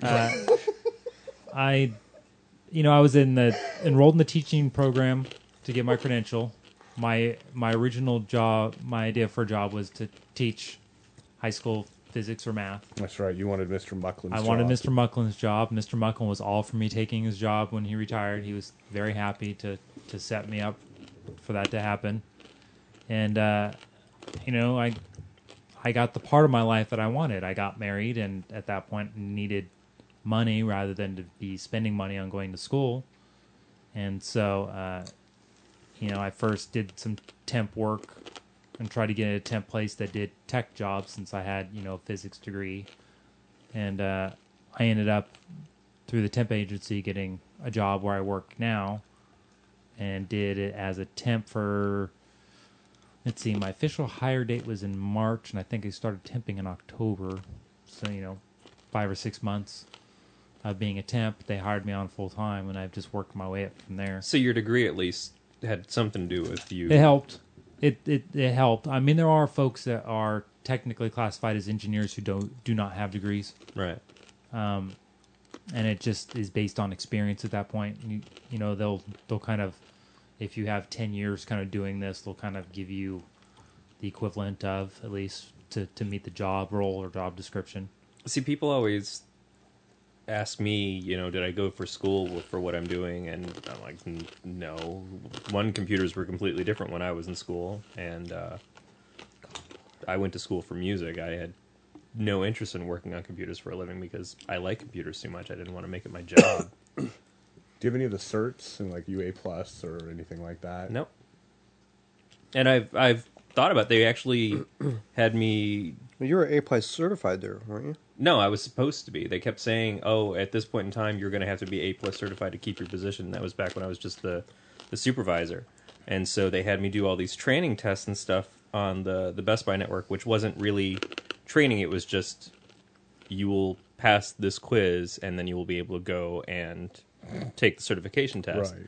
Uh, [LAUGHS] I, you know, I was in the enrolled in the teaching program to get my credential. My my original job, my idea for a job was to teach high school physics or math. That's right. You wanted Mr. Mucklin's I wanted job. Mr. Mucklin's job. Mr. Mucklin was all for me taking his job when he retired. He was very happy to to set me up for that to happen. And uh, you know, I I got the part of my life that I wanted. I got married, and at that point needed money rather than to be spending money on going to school. And so, uh, you know, I first did some temp work and tried to get a temp place that did tech jobs since I had you know a physics degree and uh, I ended up through the temp agency getting a job where I work now, and did it as a temp for. Let's see, my official hire date was in March, and I think I started temping in October. So you know, five or six months of being a temp. They hired me on full time, and I've just worked my way up from there. So your degree at least had something to do with you. It helped. It, it it helped. I mean, there are folks that are technically classified as engineers who don't do not have degrees. Right. um, and it just is based on experience at that point. You, you know, they'll they'll kind of, if you have ten years kind of doing this, they'll kind of give you the equivalent of at least to to meet the job role or job description. See, people always ask me, you know, did I go for school for what I'm doing? And I'm like, "N- no. One, computers were completely different when I was in school, and uh, I went to school for music. I had no interest in working on computers for a living because I like computers too much. I didn't want to make it my job. [COUGHS] Do you have any of the certs and like UA plus or anything like that? Nope. And I've I've thought about. They actually [COUGHS] had me. You were A plus certified there, weren't you? No, I was supposed to be. They kept saying, "Oh, at this point in time, you're going to have to be A plus certified to keep your position." That was back when I was just the the supervisor, and so they had me do all these training tests and stuff on the the Best Buy network, which wasn't really training. It was just you will pass this quiz, and then you will be able to go and take the certification test. Right.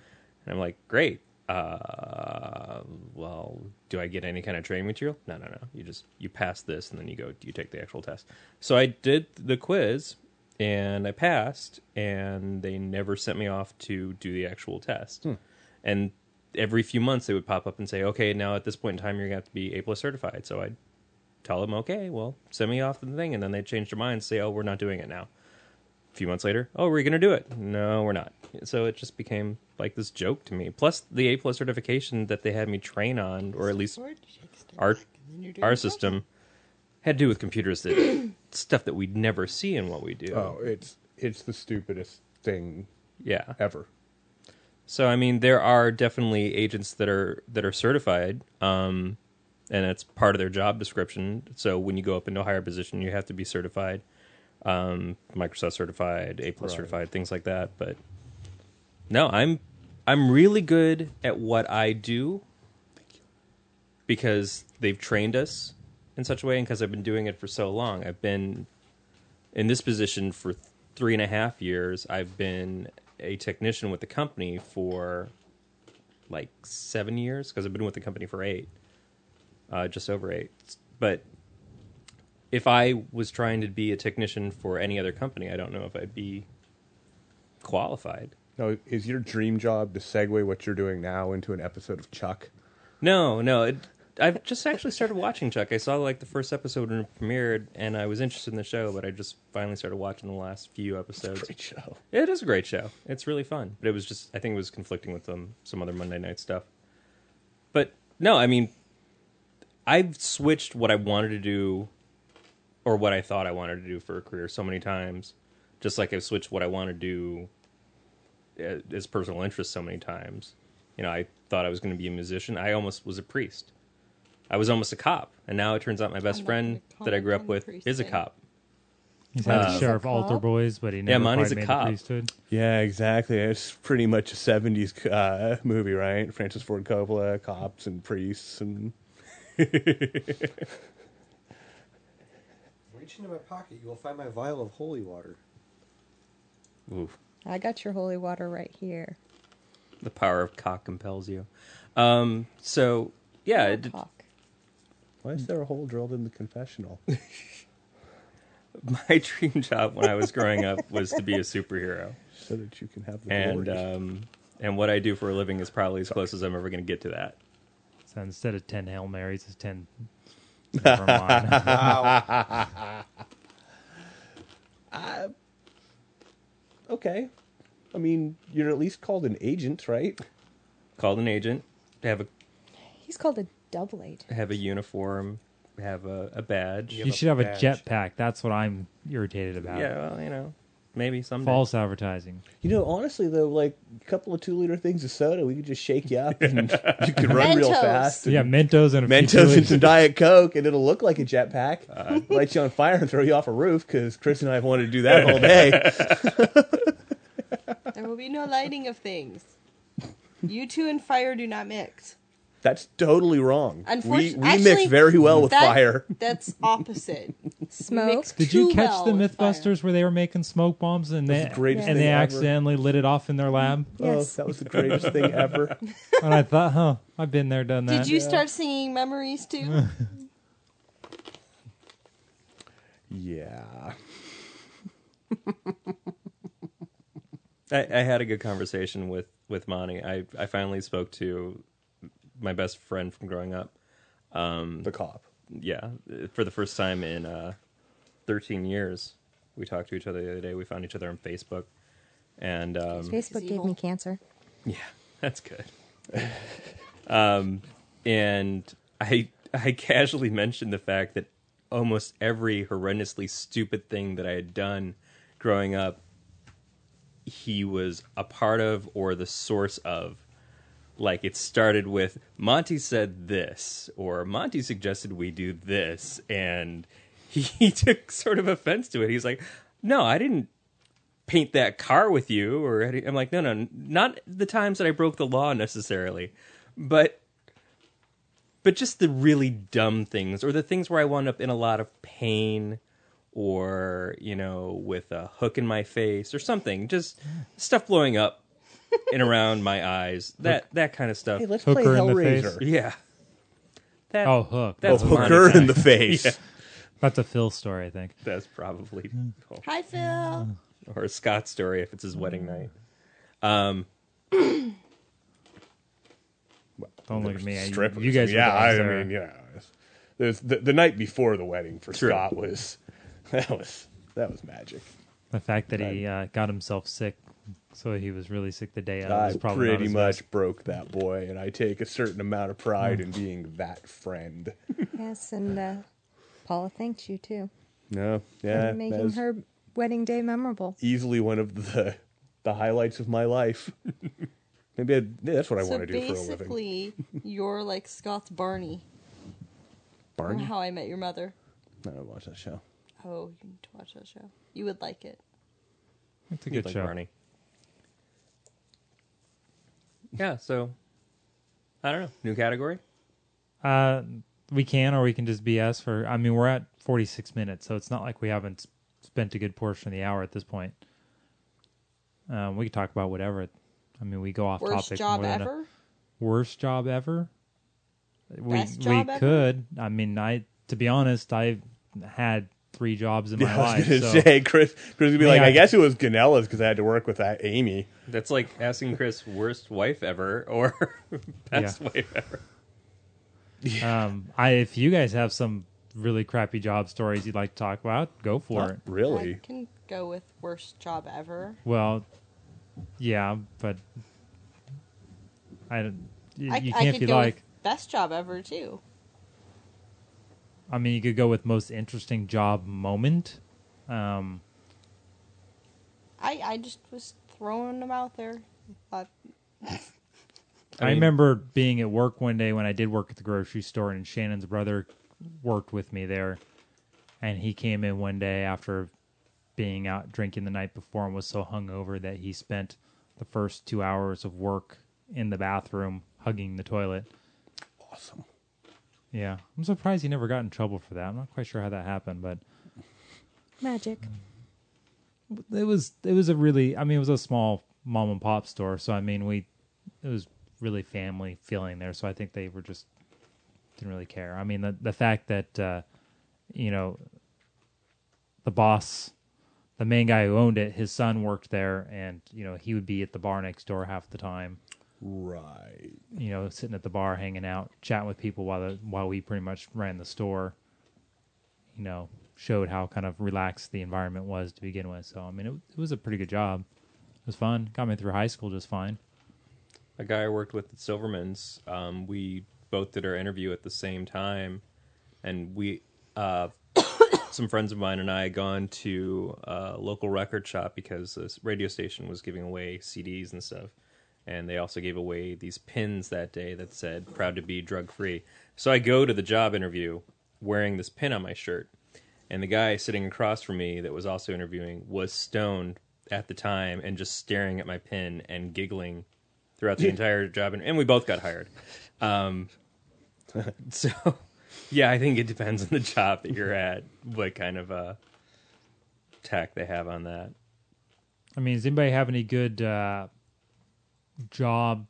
And I'm like, great. Uh, well, do I get any kind of training material? No, no, no. You just you pass this, and then you go you take the actual test. So I did the quiz, and I passed, and they never sent me off to do the actual test. And every few months, they would pop up and say, okay, now at this point in time, you're gonna have to be A plus certified. So I'd tell them, okay, well, send me off the thing, and then they'd change their minds, say, oh, we're not doing it now. A few months later, oh, we're going to do it. No, we're not. So it just became like this joke to me. Plus, the A plus certification that they had me train on, or at least our our system, had to do with computers that [COUGHS] stuff that we'd never see in what we do. Oh, it's it's the stupidest thing yeah. ever. So I mean, there are definitely agents that are that are certified, um, and it's part of their job description. So when you go up into a higher position, you have to be certified, um, Microsoft certified, A plus Right. certified, things like that. But no, I'm I'm really good at what I do because they've trained us in such a way, and because I've been doing it for so long. I've been in this position for three and a half years. I've been a technician with the company for like seven years because I've been with the company for eight, uh, just over eight. But if I was trying to be a technician for any other company, I don't know if I'd be qualified. No, is your dream job to segue what you're doing now into an episode of Chuck? No, no. It, I've just actually started watching Chuck. I saw like the first episode when it premiered, and I was interested in the show, but I just finally started watching the last few episodes. Great show. It is a great show. It's really fun, but it was just I think it was conflicting with some some other Monday night stuff. But no, I mean, I've switched what I wanted to do, or what I thought I wanted to do for a career so many times, just like I've switched what I want to do uh, as personal interest so many times. You know, I thought I was going to be a musician. I almost was a priest. I was almost a cop, and now it turns out my best friend that I grew up with is a cop. He's had Uh, a sheriff altar boys, but he Yeah, never Monty's a made cop. priesthood. Yeah, exactly. It's pretty much a '70s uh, movie, right? Francis Ford Coppola, cops and priests, and [LAUGHS] Reach into my pocket, you will find my vial of holy water. Oof. I got your holy water right here. The power of cock compels you. Um, so yeah, it, Cock. why is there a hole drilled in the confessional? [LAUGHS] my dream job when I was growing up was to be a superhero, so that you can have the and glory. um, and what I do for a living is probably as close as I'm ever going to get to that. So instead of ten hail marys, it's ten. [LAUGHS] Never mind. [LAUGHS] okay. I mean, you're at least called an agent, right? Called an agent, have a He's called a double agent. have a uniform, have a, a badge. you should have a badge. jetpack. That's what I'm irritated about. Yeah, well, you know, maybe someday. False advertising. You know, honestly though, like a couple of two liter things of soda, we could just shake you up and [LAUGHS] you could run real Mentos. fast. So yeah, Mentos and a Mentos chilies. and some Diet Coke, and it'll look like a jetpack. Uh, light you on fire and throw you off a roof because Chris and I have wanted to do that all day. [LAUGHS] There will be no lighting of things. You two and fire do not mix. That's totally wrong. We, Unfortunately, we mix very well with that- fire. That's opposite. Smoke. Mix Did you too catch well the with fire. MythBusters where they were making smoke bombs and That's they the greatest and thing they ever. accidentally lit it off in their lab? [LAUGHS] Yes. Oh, that was the greatest thing ever. [LAUGHS] and I thought, huh, I've been there, done that. Did you start singing memories too? [LAUGHS] Yeah. I, I had a good conversation with with Monty. I I finally spoke to my best friend from growing up. The cop. Yeah, for the first time in uh, 13 years. We talked to each other the other day. We found each other on Facebook, and um, Facebook gave me cancer. yeah, [LAUGHS] that's good. um, and I I casually mentioned the fact that almost every horrendously stupid thing that I had done growing up, he was a part of or the source of. Like it started with Monty said this, or Monty suggested we do this, and [LAUGHS] he, he took sort of offense to it. He's like, "No, I didn't paint that car with you or any-" I'm like no no not the times that I broke the law necessarily but but just the really dumb things or the things where I wound up in a lot of pain or you know with a hook in my face or something just stuff blowing up and around my eyes that that kind of stuff Hey, let's Hooker play in the Hellraiser. face. yeah that, Oh, Hook. that's Oh, Monty hooker in time. the face. [LAUGHS] Yeah, That's a Phil story, I think. that's probably [LAUGHS] Hi, Phil. or a Scott story if it's his wedding night um Don't look at me. I- Strippers. You guys, yeah, I there. mean, yeah. There's the, the night before the wedding for True. Scott was [LAUGHS] that was that was magic. the fact that he uh, got himself sick, so he was really sick the day of. I was probably pretty much best. broke that boy, and I take a certain amount of pride in [LAUGHS] being that friend. Yes, and uh, Paula thanked you too No, yeah, that making her wedding day memorable. easily one of the the highlights of my life. Maybe I'd, yeah, that's what I so want to do for a living. basically, you're like Scott's Barney from Barney, How I Met Your Mother. I don't watch that show. Oh, you need to watch that show. You would like it. It's a good like show. Barney. Yeah, so I don't know. New category? Uh, we can, or we can just BS for. I mean, we're at 46 minutes, so it's not like we haven't spent a good portion of the hour at this point. Um, we could talk about whatever. I mean, we go off topic. Worst topic. job more than a- ever? worst job ever. We Best we job ever? could. I mean, I to be honest, I've had three jobs in [LAUGHS] my Yeah, I life. was gonna so- say, Chris. Chris would be Yeah, like, I I- guess it was Ganella's because I had to work with that Amy. That's like asking Chris worst wife ever or [LAUGHS] best Yeah. wife ever. um, I if you guys have some really crappy job stories you'd like to talk about, go for Not it. really. I can go with worst job ever. Well, yeah, but I don't. You, I, you I can't could be go like. with best job ever too. I mean, you could go with most interesting job moment. Um, I I just was throwing them out there. Thought, I, mean- remember being at work one day when I did work at the grocery store, and Shannon's brother worked with me there, and he came in one day after being out drinking the night before and was so hungover that he spent the first two hours of work in the bathroom hugging the toilet. Awesome. Yeah, I'm surprised he never got in trouble for that. I'm not quite sure how that happened, but Magic. it was it was a really I mean it was a small mom and pop store, so I mean we it was really family feeling there. So I think they were just didn't really care. I mean the the fact that uh, you know the boss, the main guy who owned it, his son worked there, and you know he would be at the bar next door half the time. Right. You know, sitting at the bar, hanging out, chatting with people while the while we pretty much ran the store. You know, showed how kind of relaxed the environment was to begin with. So I mean, it, it was a pretty good job. It was fun. Got me through high school just fine. A guy I worked with at Silverman's, um, we both did our interview at the same time, and we, uh, [COUGHS] some friends of mine and I, had gone to a local record shop because this radio station was giving away CDs and stuff, and they also gave away these pins that day that said "Proud to be drug free." So I go to the job interview wearing this pin on my shirt, and the guy sitting across from me that was also interviewing was stoned at the time and just staring at my pin and giggling throughout the [LAUGHS] entire job, and, and we both got hired. Um, [LAUGHS] so, yeah, I think it depends on the job that you're at, what kind of uh, tack they have on that. I mean, does anybody have any good uh, job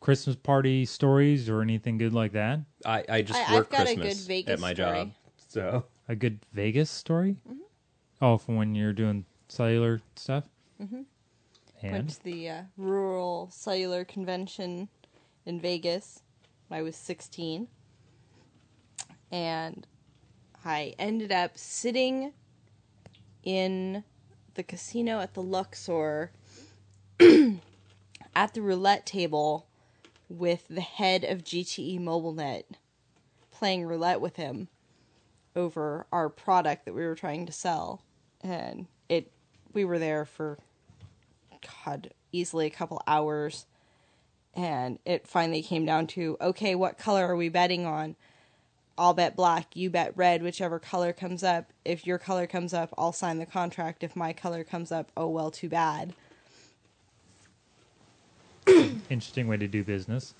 Christmas party stories or anything good like that? I, I just I- I've work got a good Vegas at my story. job, so A good Vegas story? Mm-hmm. Oh, from when you're doing cellular stuff? Mm-hmm. And went to the uh, rural cellular convention in Vegas when I was 16. And I ended up sitting in the casino at the Luxor [CLEARS THROAT] at the roulette table with the head of GTE Mobilnet playing roulette with him over our product that we were trying to sell. And it we were there for god, easily a couple hours. And it finally came down to okay, what color are we betting on? I'll bet black, you bet red, whichever color comes up. If your color comes up, I'll sign the contract. If my color comes up, oh well, too bad. [COUGHS] Interesting way to do business.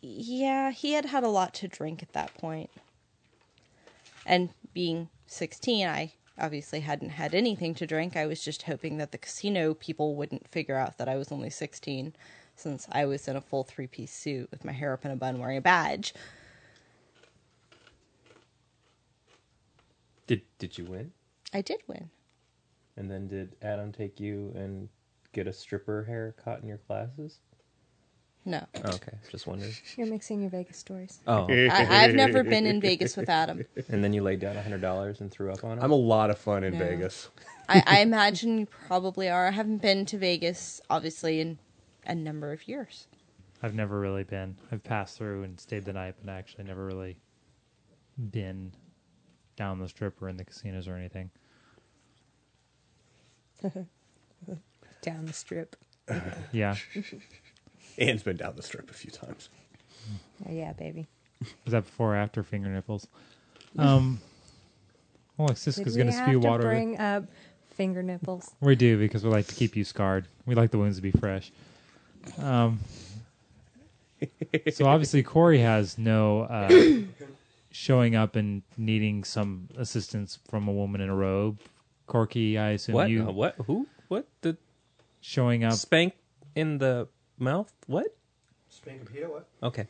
Yeah, he had had a lot to drink at that point. And being 16, I obviously hadn't had anything to drink. I was just hoping that the casino people wouldn't figure out that I was only 16 since I was in a full three piece suit with my hair up in a bun wearing a badge. Did did you win? I did win. And then did Adam take you and get a stripper haircut in your classes? No. Oh, okay, just wondering. [LAUGHS] You're mixing your Vegas stories. Oh, I, I've never been in Vegas with Adam. [LAUGHS] and then you laid down a hundred dollars and threw up on him. I'm a lot of fun in No. Vegas. I, I [LAUGHS] imagine you probably are. I haven't been to Vegas, obviously, in a number of years. I've never really been. I've passed through and stayed the night, but I actually never really been down the strip or in the casinos or anything. Down the strip. [LAUGHS] Yeah. Anne's been down the strip a few times. Oh, yeah, baby. Was that before or after finger nipples? Um, well, Cisco's Did going to spew to water. bring up finger nipples? We do because we like to keep you scarred. We like the wounds to be fresh. Um, so obviously Corey has no uh, [COUGHS] showing up and needing some assistance from a woman in a robe. Corky, I assume what? you Uh, what? Who? What? The showing up. spank in the mouth? What? Spank and Peter, what? Okay.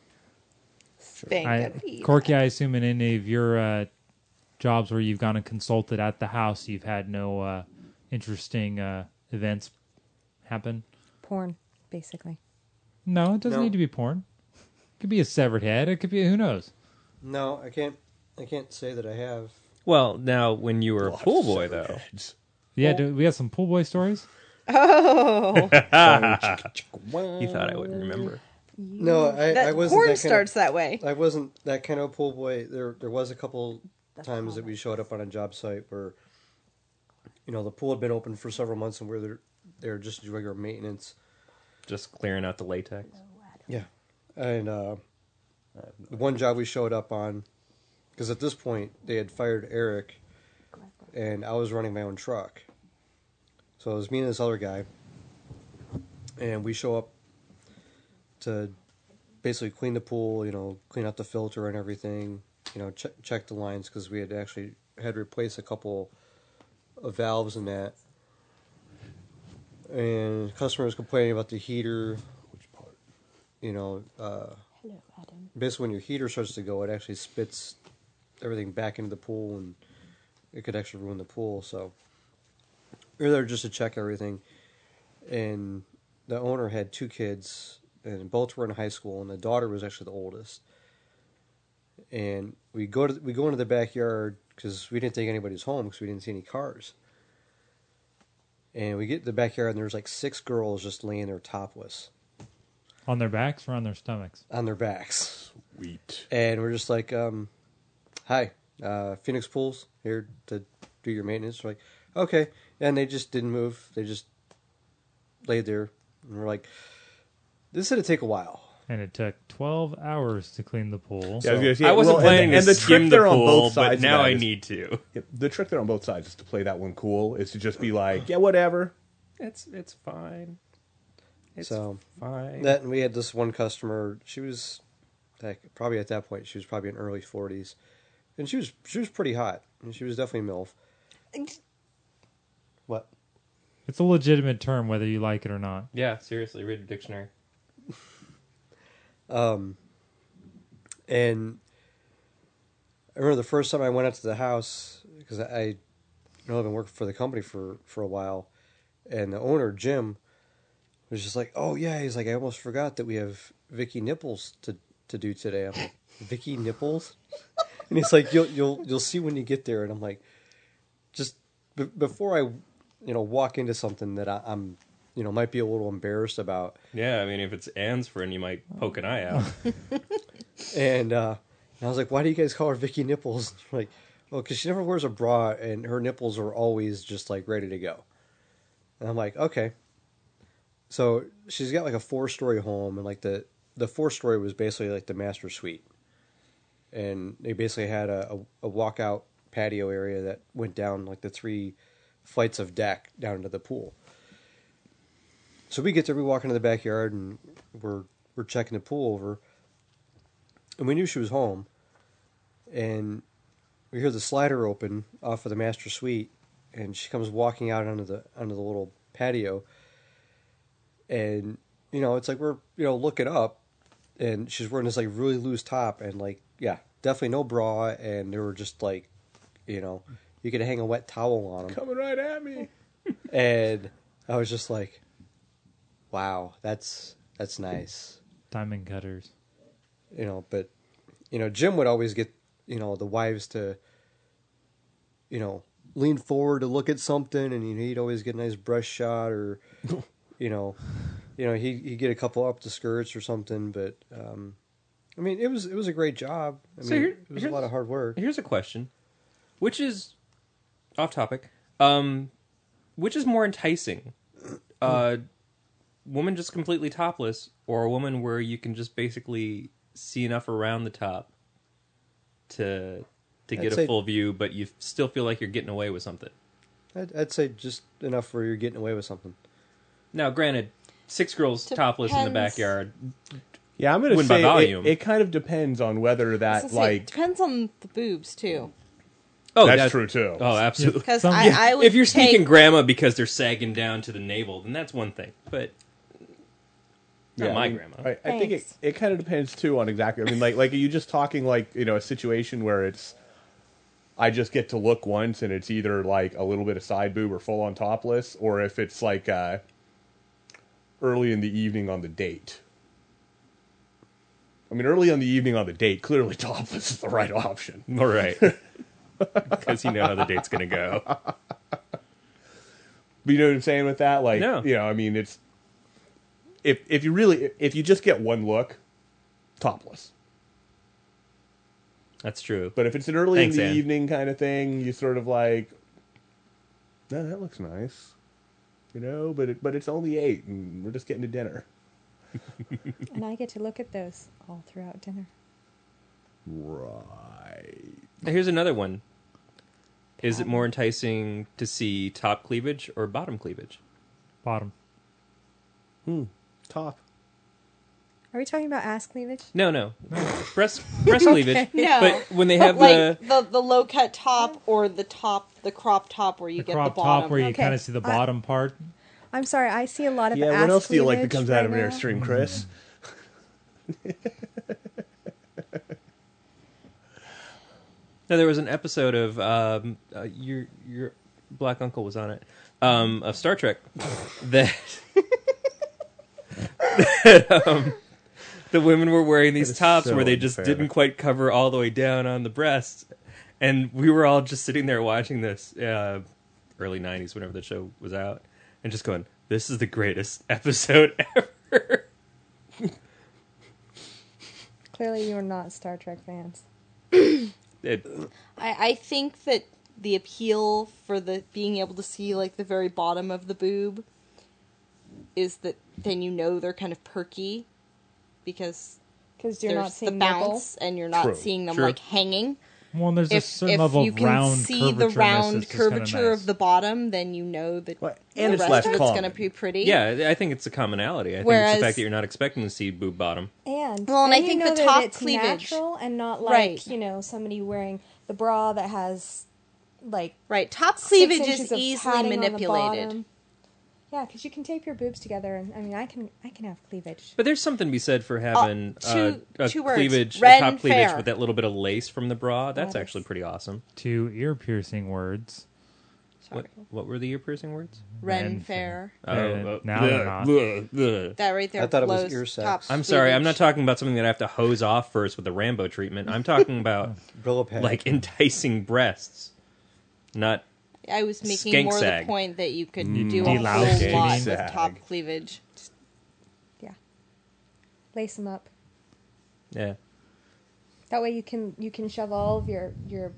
Spank I, a Pete. Corky, I assume in any of your uh, jobs where you've gone and consulted at the house, you've had no uh, interesting uh, events happen. Porn, basically. No, it doesn't No. need to be porn. It could be a severed head. It could be who knows. No, I can't. I can't say that I have. Well, now when you were a Lot pool boy, though, heads. Yeah, do, we got some pool boy stories. Oh, [LAUGHS] [LAUGHS] you thought I wouldn't remember. No, I, that I wasn't porn that kind starts that way. Of, I wasn't that kind of pool boy. There, there was a couple times that we showed up on a job site where, you know, the pool had been open for several months and we were there they're just doing regular maintenance. Just clearing out the latex. Yeah, and uh, the one job we showed up on, because at this point they had fired Eric, and I was running my own truck. So it was me and this other guy, and we show up to basically clean the pool, you know, clean out the filter and everything, you know, check check the lines because we had actually had replaced a couple of valves in that. And customers complaining about the heater, Which part? you know, uh, Hello, Adam. basically when your heater starts to go, it actually spits everything back into the pool, and it could actually ruin the pool. So we were there just to check everything, and the owner had two kids, and both were in high school, and the daughter was actually the oldest. And we go to we go into the backyard because we didn't think anybody was home because we didn't see any cars. And we get to the backyard, and there's like six girls just laying there topless On their backs or on their stomachs? on their backs. Sweet. and we're just like, um, "Hi, uh, Phoenix Pools here to do your maintenance." We're like, "Okay," and they just didn't move. They just laid there, and we're like, "This is gonna take a while." And it took 12 hours to clean the pool. Yeah, I was gonna say, I wasn't well, and- planning and, to the trick skim the there on pool, both but sides. of now I is- need to. Yeah, the trick there on both sides is to play that one cool. Is to just be like, yeah, whatever. It's it's fine. It's So, fine. That and we had this one customer. She was like probably at that point she was probably in early forties, and she was she was pretty hot, and she was definitely a milf. What? It's a legitimate term, whether you like it or not. yeah, seriously, read a dictionary. [LAUGHS] Um, and I remember the first time I went out to the house because I, you know, I've been working for the company for for a while, and the owner Jim was just like, "Oh yeah," he's like, "I almost forgot that we have Vicky Nipples to to do today." I'm like, "Vicky Nipples," [LAUGHS] and he's like, "You'll you'll you'll see when you get there," and I'm like, "Just b- before I, you know, walk into something that I, I'm, you know, might be a little embarrassed about, Yeah, I mean, if it's Anne's friend, you might poke an eye out. [LAUGHS] and uh, and I was like, "Why do you guys call her Vicky Nipples?" [LAUGHS] like, well, because she never wears a bra, and her nipples are always just like ready to go. And I'm like, okay. So she's got like a four story home, and like the the four story was basically like the master suite, and they basically had a, a, a walkout patio area that went down like the three flights of deck down into the pool. So we get there, we walk into the backyard, and we're we're checking the pool over, and we knew she was home, and we hear the slider open off of the master suite, and she comes walking out onto the onto the little patio, and you know it's like we're you know looking up, and she's wearing this like really loose top, and like yeah, definitely no bra, and they were just like, you know, you could hang a wet towel on them, Coming right at me. [LAUGHS] and I was just like, wow, that's that's nice. Diamond cutters. you know but you know jim would always get you know the wives to you know lean forward to look at something and you know, he'd always get a nice brush shot or [LAUGHS] you know you know he he'd get a couple up the skirts or something but um i mean it was it was a great job. I So mean here- it was a lot of hard work. Here's a question, which is off topic. Um, which is more enticing, uh, woman just completely topless, or a woman where you can just basically see enough around the top to to I'd get a say- full view, but you still feel like you're getting away with something. I'd, I'd say just enough where you're getting away with something Now, granted, six girls topless in the Depends. backyard. Yeah, I'm gonna Win by say volume. It, it kind of depends on whether that was say, it like depends on the boobs too. Oh, that's true too. Oh, absolutely. Because Some- I, I would if you're take, sneaking grandma because they're sagging down to the navel, then that's one thing. But not my I mean, grandma. I, I think it, it kind of depends too on exactly. I mean, like like are you just talking like you know a situation where it's I just get to look once and it's either like a little bit of side boob or full on topless, or if it's like uh, early in the evening on the date. I mean, early on the evening on the date, clearly [LAUGHS] topless is the right option. All right. [LAUGHS] [LAUGHS] Because you know how the date's going to go. But you know what I'm saying with that? Like, No. you know, I mean, it's if if you really if you just get one look, topless. That's true. But if it's an early Thanks, in the Ann. evening kind of thing, you sort of like, no, that looks nice, you know. But it, but it's only eight, and we're just getting to dinner. [LAUGHS] And I get to look at those all throughout dinner. Right. Here's another one. Is it more enticing to see top cleavage or bottom cleavage? Bottom. Hmm. Top. Are we talking about ass cleavage? No, no. Breast breast [LAUGHS] cleavage. No. But when they have like the the the low cut top or the top, the crop top where you The get crop the bottom. top where you Okay. kind of see the I- bottom part. I'm sorry, I see a lot of Yeah. ass What else do you like that cleavage comes right out of an now. airstream, Chris? No, there was an episode of um, uh, your your black uncle was on it um, of Star Trek [LAUGHS] that, that, um, the women were wearing these tops so where they just unfair. didn't quite cover all the way down on the breasts, and we were all just sitting there watching this uh, early '90s, whenever the show was out, and just going, "This is the greatest [LAUGHS] episode ever." Clearly, you're not Star Trek fans. [CLEARS THROAT] It, I, I think that the appeal for the being able to see like the very bottom of the boob is that then you know they're kind of perky because Because you're there's not seeing the nipple. bounce and you're not True, seeing them true. like hanging. Well, and there's a If certain if level you of can see the round curvature of the bottom, then you know that Well, the it's rest less of it's going to be pretty. yeah, I think it's a commonality. I think it's Whereas- the fact that you're not expecting to see boob bottom. And Well, and then I you think know the top it's cleavage- natural and not like Right. you know somebody wearing the bra that has like Right. Top cleavage is easily padding on the manipulated. Bottom. Yeah, because you can tape your boobs together, and I mean, I can I can have cleavage. But there's something to be said for having Uh, two- uh, a two words. cleavage, Red a top and cleavage fair. with that little bit of lace from the bra. That's That is- actually pretty awesome. Two ear piercing words. What, what were the ear piercing words? Ren Ren fair. Uh, uh, now they're not. bleh, bleh. That right there. I thought it was blows ear sex. top I'm sorry, I'm not cleavage. talking about something that I have to hose off first with the Rambo treatment. I'm talking about [LAUGHS] Brillo pad. like enticing breasts, not I was making Skank more sag. the point that you could Mm. do a Delousing. whole lot with top cleavage. Yeah. Lace them up. Yeah. That way you can you can shove all of your your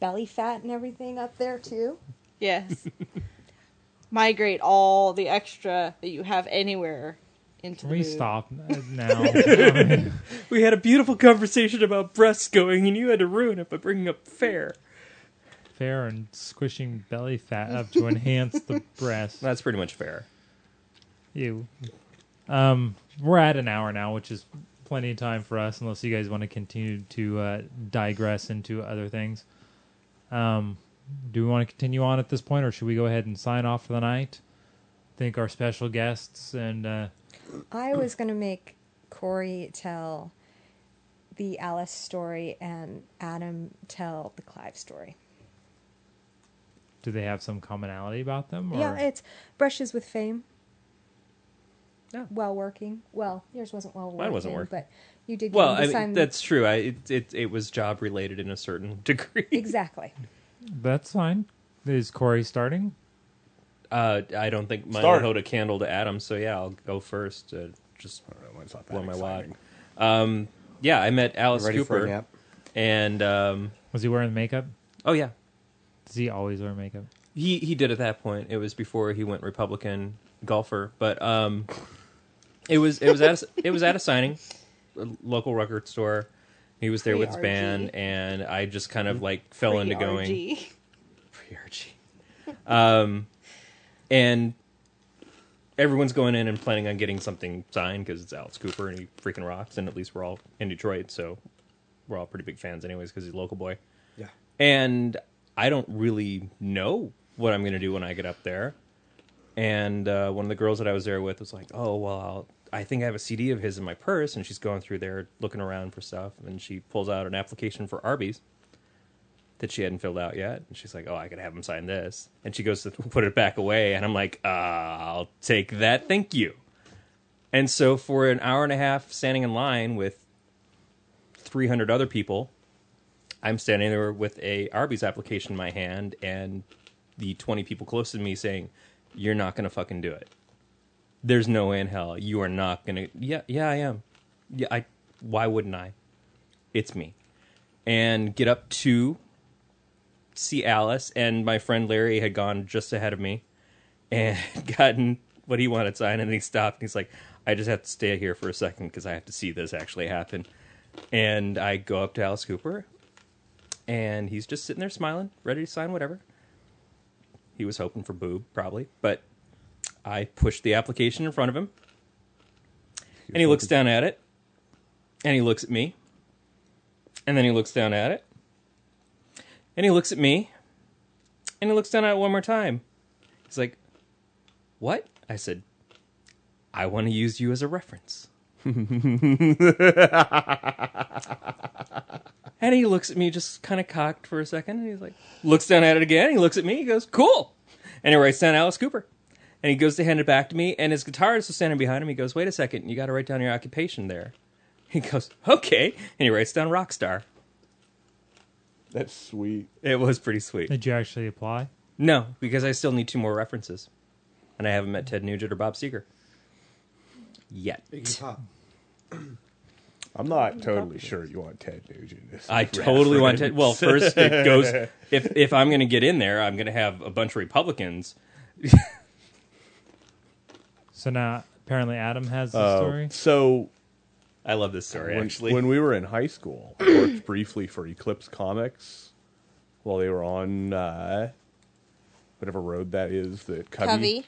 belly fat and everything up there too. Yes. [LAUGHS] Migrate all the extra that you have anywhere into Can the we boob. stop [LAUGHS] now? [LAUGHS] We had a beautiful conversation about breasts going, and you had to ruin it by bringing up fair. Fair and squishing belly fat up to [LAUGHS] enhance the breast. That's pretty much fair. You. Um, we're at an hour now, which is plenty of time for us, unless you guys want to continue to uh, digress into other things. Um, do we want to continue on at this point, or should we go ahead and sign off for the night? Thank our special guests and uh, I was gonna make Corey tell the Alice story and Adam tell the Clive story. Do they have some commonality about them? Or? Yeah, it's brushes with fame. Yeah. Well working. Well, yours wasn't well working. Mine wasn't working. but you did. Well, I mean, that's true. I it, it it was job related in a certain [LAUGHS] degree. exactly. That's fine. Is Corey starting? Uh, I don't think mine Start. will hold a candle to Adam, so yeah, I'll go first. Uh, just Mine's not that blow my wad. exciting. Um, yeah, I met Alice Ready for a Cooper, nap? and um, Was he wearing makeup? oh yeah, Does he always wear makeup? he he did at that point. It was before he went Republican golfer, but um, it was it was at a, it was at a signing, a local record store. He was there with his band, and I just kind of like fell into going. Pre-RG. pre-RG. Um, and everyone's going in and planning on getting something signed because it's Alice Cooper and he freaking rocks. And at least we're all in Detroit, so we're all pretty big fans, anyways, because he's a local boy. Yeah. And I don't really know what I'm going to do when I get up there. And uh, one of the girls that I was there with was like, "Oh, well, I'll, I think I have a CD of his in my purse." And she's going through there looking around for stuff, and she pulls out an application for Arby's that she hadn't filled out yet. And she's like, "Oh, I could have him sign this." And she goes to [LAUGHS] put it back away, and I'm like, uh, "I'll take that, thank you." And so for an hour and a half standing in line with 300 other people, I'm standing there with a Arby's application in my hand, and the 20 people close to me saying, "You're not gonna fucking do it. There's no way in hell you are not gonna." Yeah, yeah, I am. Yeah, I. Why wouldn't I? It's me. And get up to see Alice, and my friend Larry had gone just ahead of me and [LAUGHS] gotten what he wanted signed, and he stopped. And he's like, "I just have to stay here for a second because I have to see this actually happen." And I go up to Alice Cooper, and he's just sitting there smiling, ready to sign whatever. He was hoping for boob, probably, but I pushed the application in front of him, and he looks down at it, and he looks at me, and then he looks down at it, and he looks at me, and he looks down at it one more time. He's like, "What?" I said, "I want to use you as a reference." [LAUGHS] And he looks at me just kind of cocked for a second, and he's like, looks down at it again. He looks at me. He goes, "Cool," and he writes down Alice Cooper. And he goes to hand it back to me, and his guitarist is standing behind him. He goes, "Wait a second, you got to write down your occupation there." He goes, "Okay," and he writes down rock star. That's sweet. It was pretty sweet. Did you actually apply? No, because I still need two more references, and I haven't met Ted Nugent or Bob Seger yet. I'm not totally sure you want Ted Nugent. I I a totally want to. reference. Well, first it [LAUGHS] goes. If if I'm going to get in there, I'm going to have a bunch of Republicans. [LAUGHS] So now apparently Adam has the Uh, story. So I love this story when, actually. when we were in high school, I worked briefly for Eclipse Comics while they were on uh, whatever road that is, the Covey. Covey,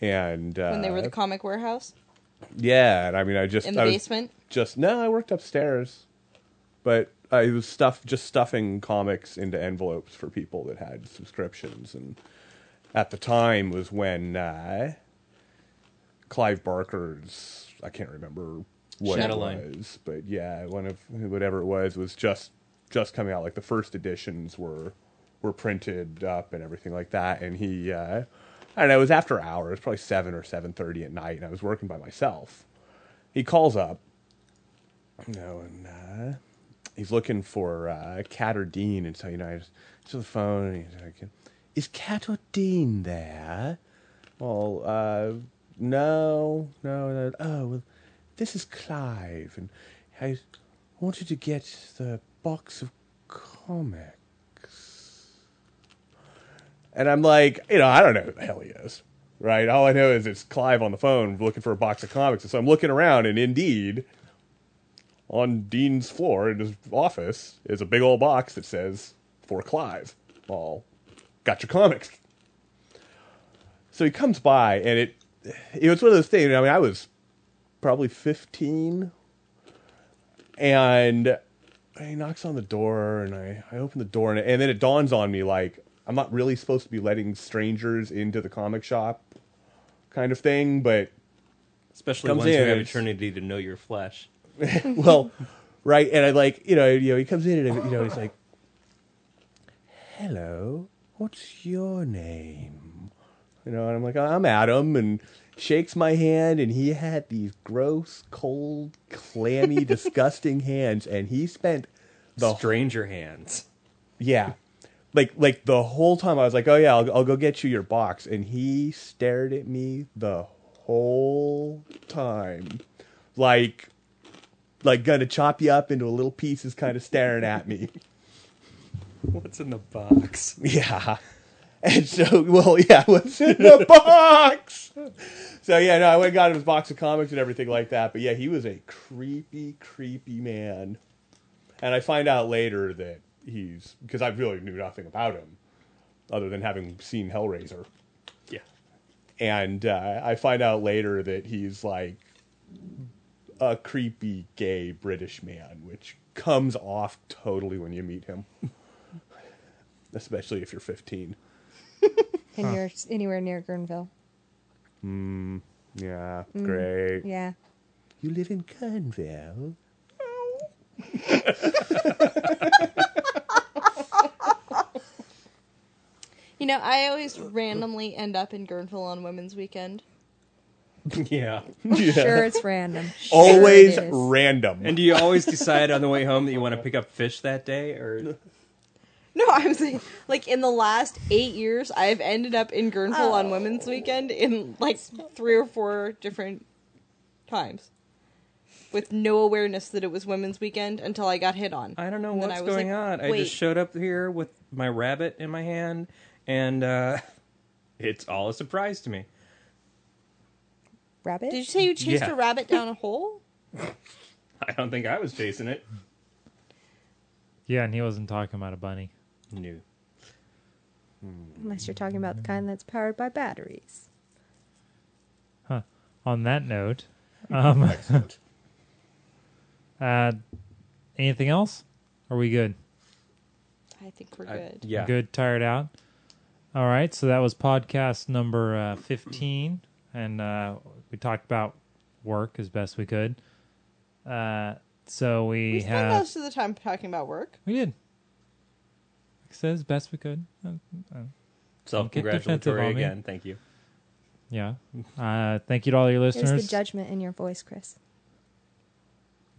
And uh, when they were the comic warehouse yeah, and I mean, I just in the I was basement. just no, I worked upstairs, but I was stuff just stuffing comics into envelopes for people that had subscriptions, and at the time was when uh, Clive Barker's I can't remember what Shadowline. it was, but yeah, one of whatever it was was just just coming out. Like the first editions were were printed up and everything like that, and he. Uh, I don't know. It was after hours, probably seven or seven thirty at night, and I was working by myself. He calls up, you know, and uh, he's looking for uh, Cat or Dean, and so you know, I just to the phone, and he's like, is Cat or Dean there? Well, uh, no, no, no. Oh, well, this is Clive, and I wanted to get the box of comics. And I'm like, you know, I don't know who the hell he is, right? All I know is it's Clive on the phone looking for a box of comics. And so I'm looking around, and indeed, on Dean's floor in his office is a big old box that says, for Clive. All got your comics. So he comes by, and it, it was one of those things. I mean, I was probably 15, and he knocks on the door, and I, I open the door, and, and then it dawns on me like I'm not really supposed to be letting strangers into the comic shop, kind of thing. But Especially Comes ones who in, have it's- eternity to know your flesh. [LAUGHS] well, right, and I like you know you know he comes in and you know he's like, "Hello, what's your name?" You know, and I'm like, "I'm Adam," and shakes my hand, and he had these gross, cold, clammy, [LAUGHS] disgusting hands, and he spent the Stranger hands. yeah. Like like the whole time I was like, "Oh yeah, I'll, I'll go get you your box." And he stared at me the whole time. Like like gonna chop you up into little pieces kind of staring at me. [LAUGHS] What's in the box? [LAUGHS] Yeah. And so, well, yeah, what's in the [LAUGHS] box? So, yeah, no, I went and got him his box of comics and everything like that. But yeah, he was a creepy, creepy man. And I find out later that he's, because I really knew nothing about him other than having seen Hellraiser. Yeah. And uh, I find out later that he's like a creepy gay British man, which comes off totally when you meet him, [LAUGHS] especially if you're 15. [LAUGHS] And you're anywhere near Guerneville. Yeah, great. Yeah. You live in Guerneville? [LAUGHS] know, I always randomly end up in Guerneville on Women's Weekend. [LAUGHS] yeah. [LAUGHS] Sure, it's random. [LAUGHS] Sure Always it is. random. And do you always decide on the way home that you want to pick up fish that day, or No, I'm saying, like, in the last eight years, I've ended up in Guerneville on oh. Women's Weekend in, like, three or four different times. With no awareness that it was Women's Weekend until I got hit on. I don't know And what's I was going like, on. I just showed up here with my rabbit in my hand, and uh, [LAUGHS] it's all a surprise to me. Rabbit? Did you say you chased Yeah. a rabbit down a [LAUGHS] hole? I don't think I was chasing it. Yeah, and he wasn't talking about a bunny. No. Unless you're talking about the kind that's powered by batteries. On that note, [LAUGHS] um, Excellent. uh, anything else? Are we good? I think we're I- good. yeah. Good, tired out. All right, so that was podcast number uh, 15, and uh, we talked about work as best we could. Uh, so we, We spent have most of the time talking about work. we did. Like I said, as best we could. Uh, uh, Self Get defensive congratulatory me. again. Thank you. yeah. Uh, thank you to all your There's listeners. the judgment in your voice, Chris.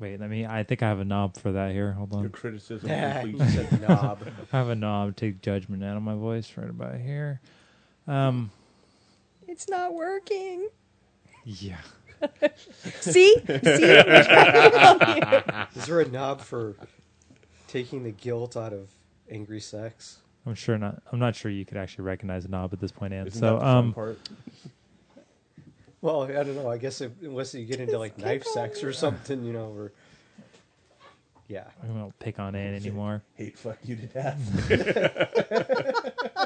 Wait, let me. I think I have a knob for that here. Hold Your on. criticism you said knob. [LAUGHS] I have a knob to take judgment out of my voice right about here. Um, It's not working. yeah. [LAUGHS] See? See? [LAUGHS] Is there a knob for taking the guilt out of angry sex? I'm sure not. I'm not sure you could actually recognize a knob at this point, Ann. Isn't So, that the fun um, part? Well, I don't know. I guess if, unless you get into like knife sex or something, you know, or yeah. I don't pick on Ann anymore. Hate fuck you to death.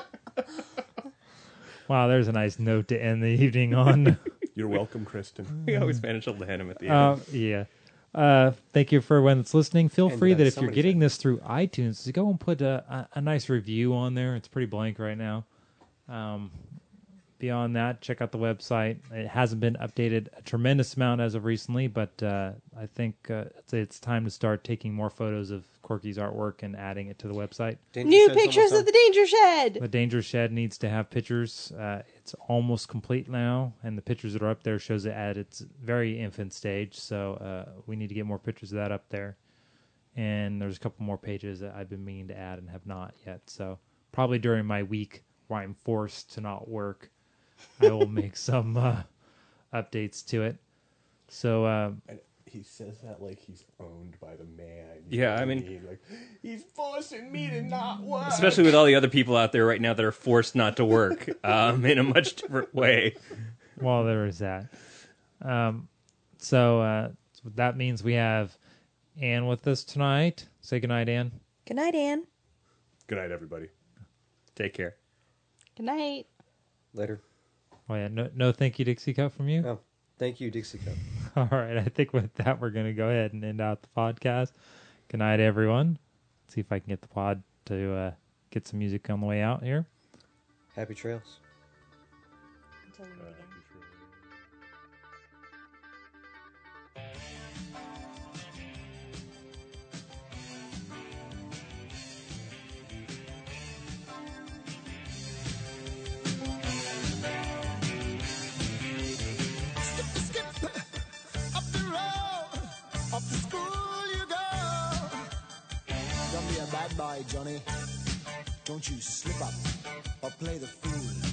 [LAUGHS] Wow, there's a nice note to end the evening on. [LAUGHS] You're welcome, Kristen. We always manage to land him at the end. uh, yeah. Uh, thank you for everyone that's listening. Feel And, free uh, that if you're getting said- this through iTunes, to go and put a, a, a nice review on there. It's pretty blank right now. Um, beyond that, check out the website. It hasn't been updated a tremendous amount as of recently, but uh, I think uh, it's, it's time to start taking more photos of Corky's artwork and adding it to the website. Danger New Shed's pictures of the danger shed. The Danger Shed needs to have pictures. Uh, it's almost complete now, and the pictures that are up there shows it at its very infant stage. So uh, we need to get more pictures of that up there. And there's a couple more pages that I've been meaning to add and have not yet. So probably during my week where I'm forced to not work, I will make some uh, updates to it. So um, he says that like he's owned by the man. Yeah, know I what mean- like he's forcing me to not work. Especially with all the other people out there right now that are forced not to work [LAUGHS] um, in a much different way. well, there is that. Um, so uh, that means we have Anne with us tonight. Say goodnight, Anne. Good night, Anne. Good night, everybody. Take care. Good night. Later. Oh yeah, no, no, thank you, Dixie Cup from you. No, thank you, Dixie Cup. [LAUGHS] All right, I think with that we're gonna go ahead and end out the podcast. Good night, everyone. See if I can get the pod to uh, get some music on the way out here. Happy trails. Johnny. Don't you slip up or play the fool.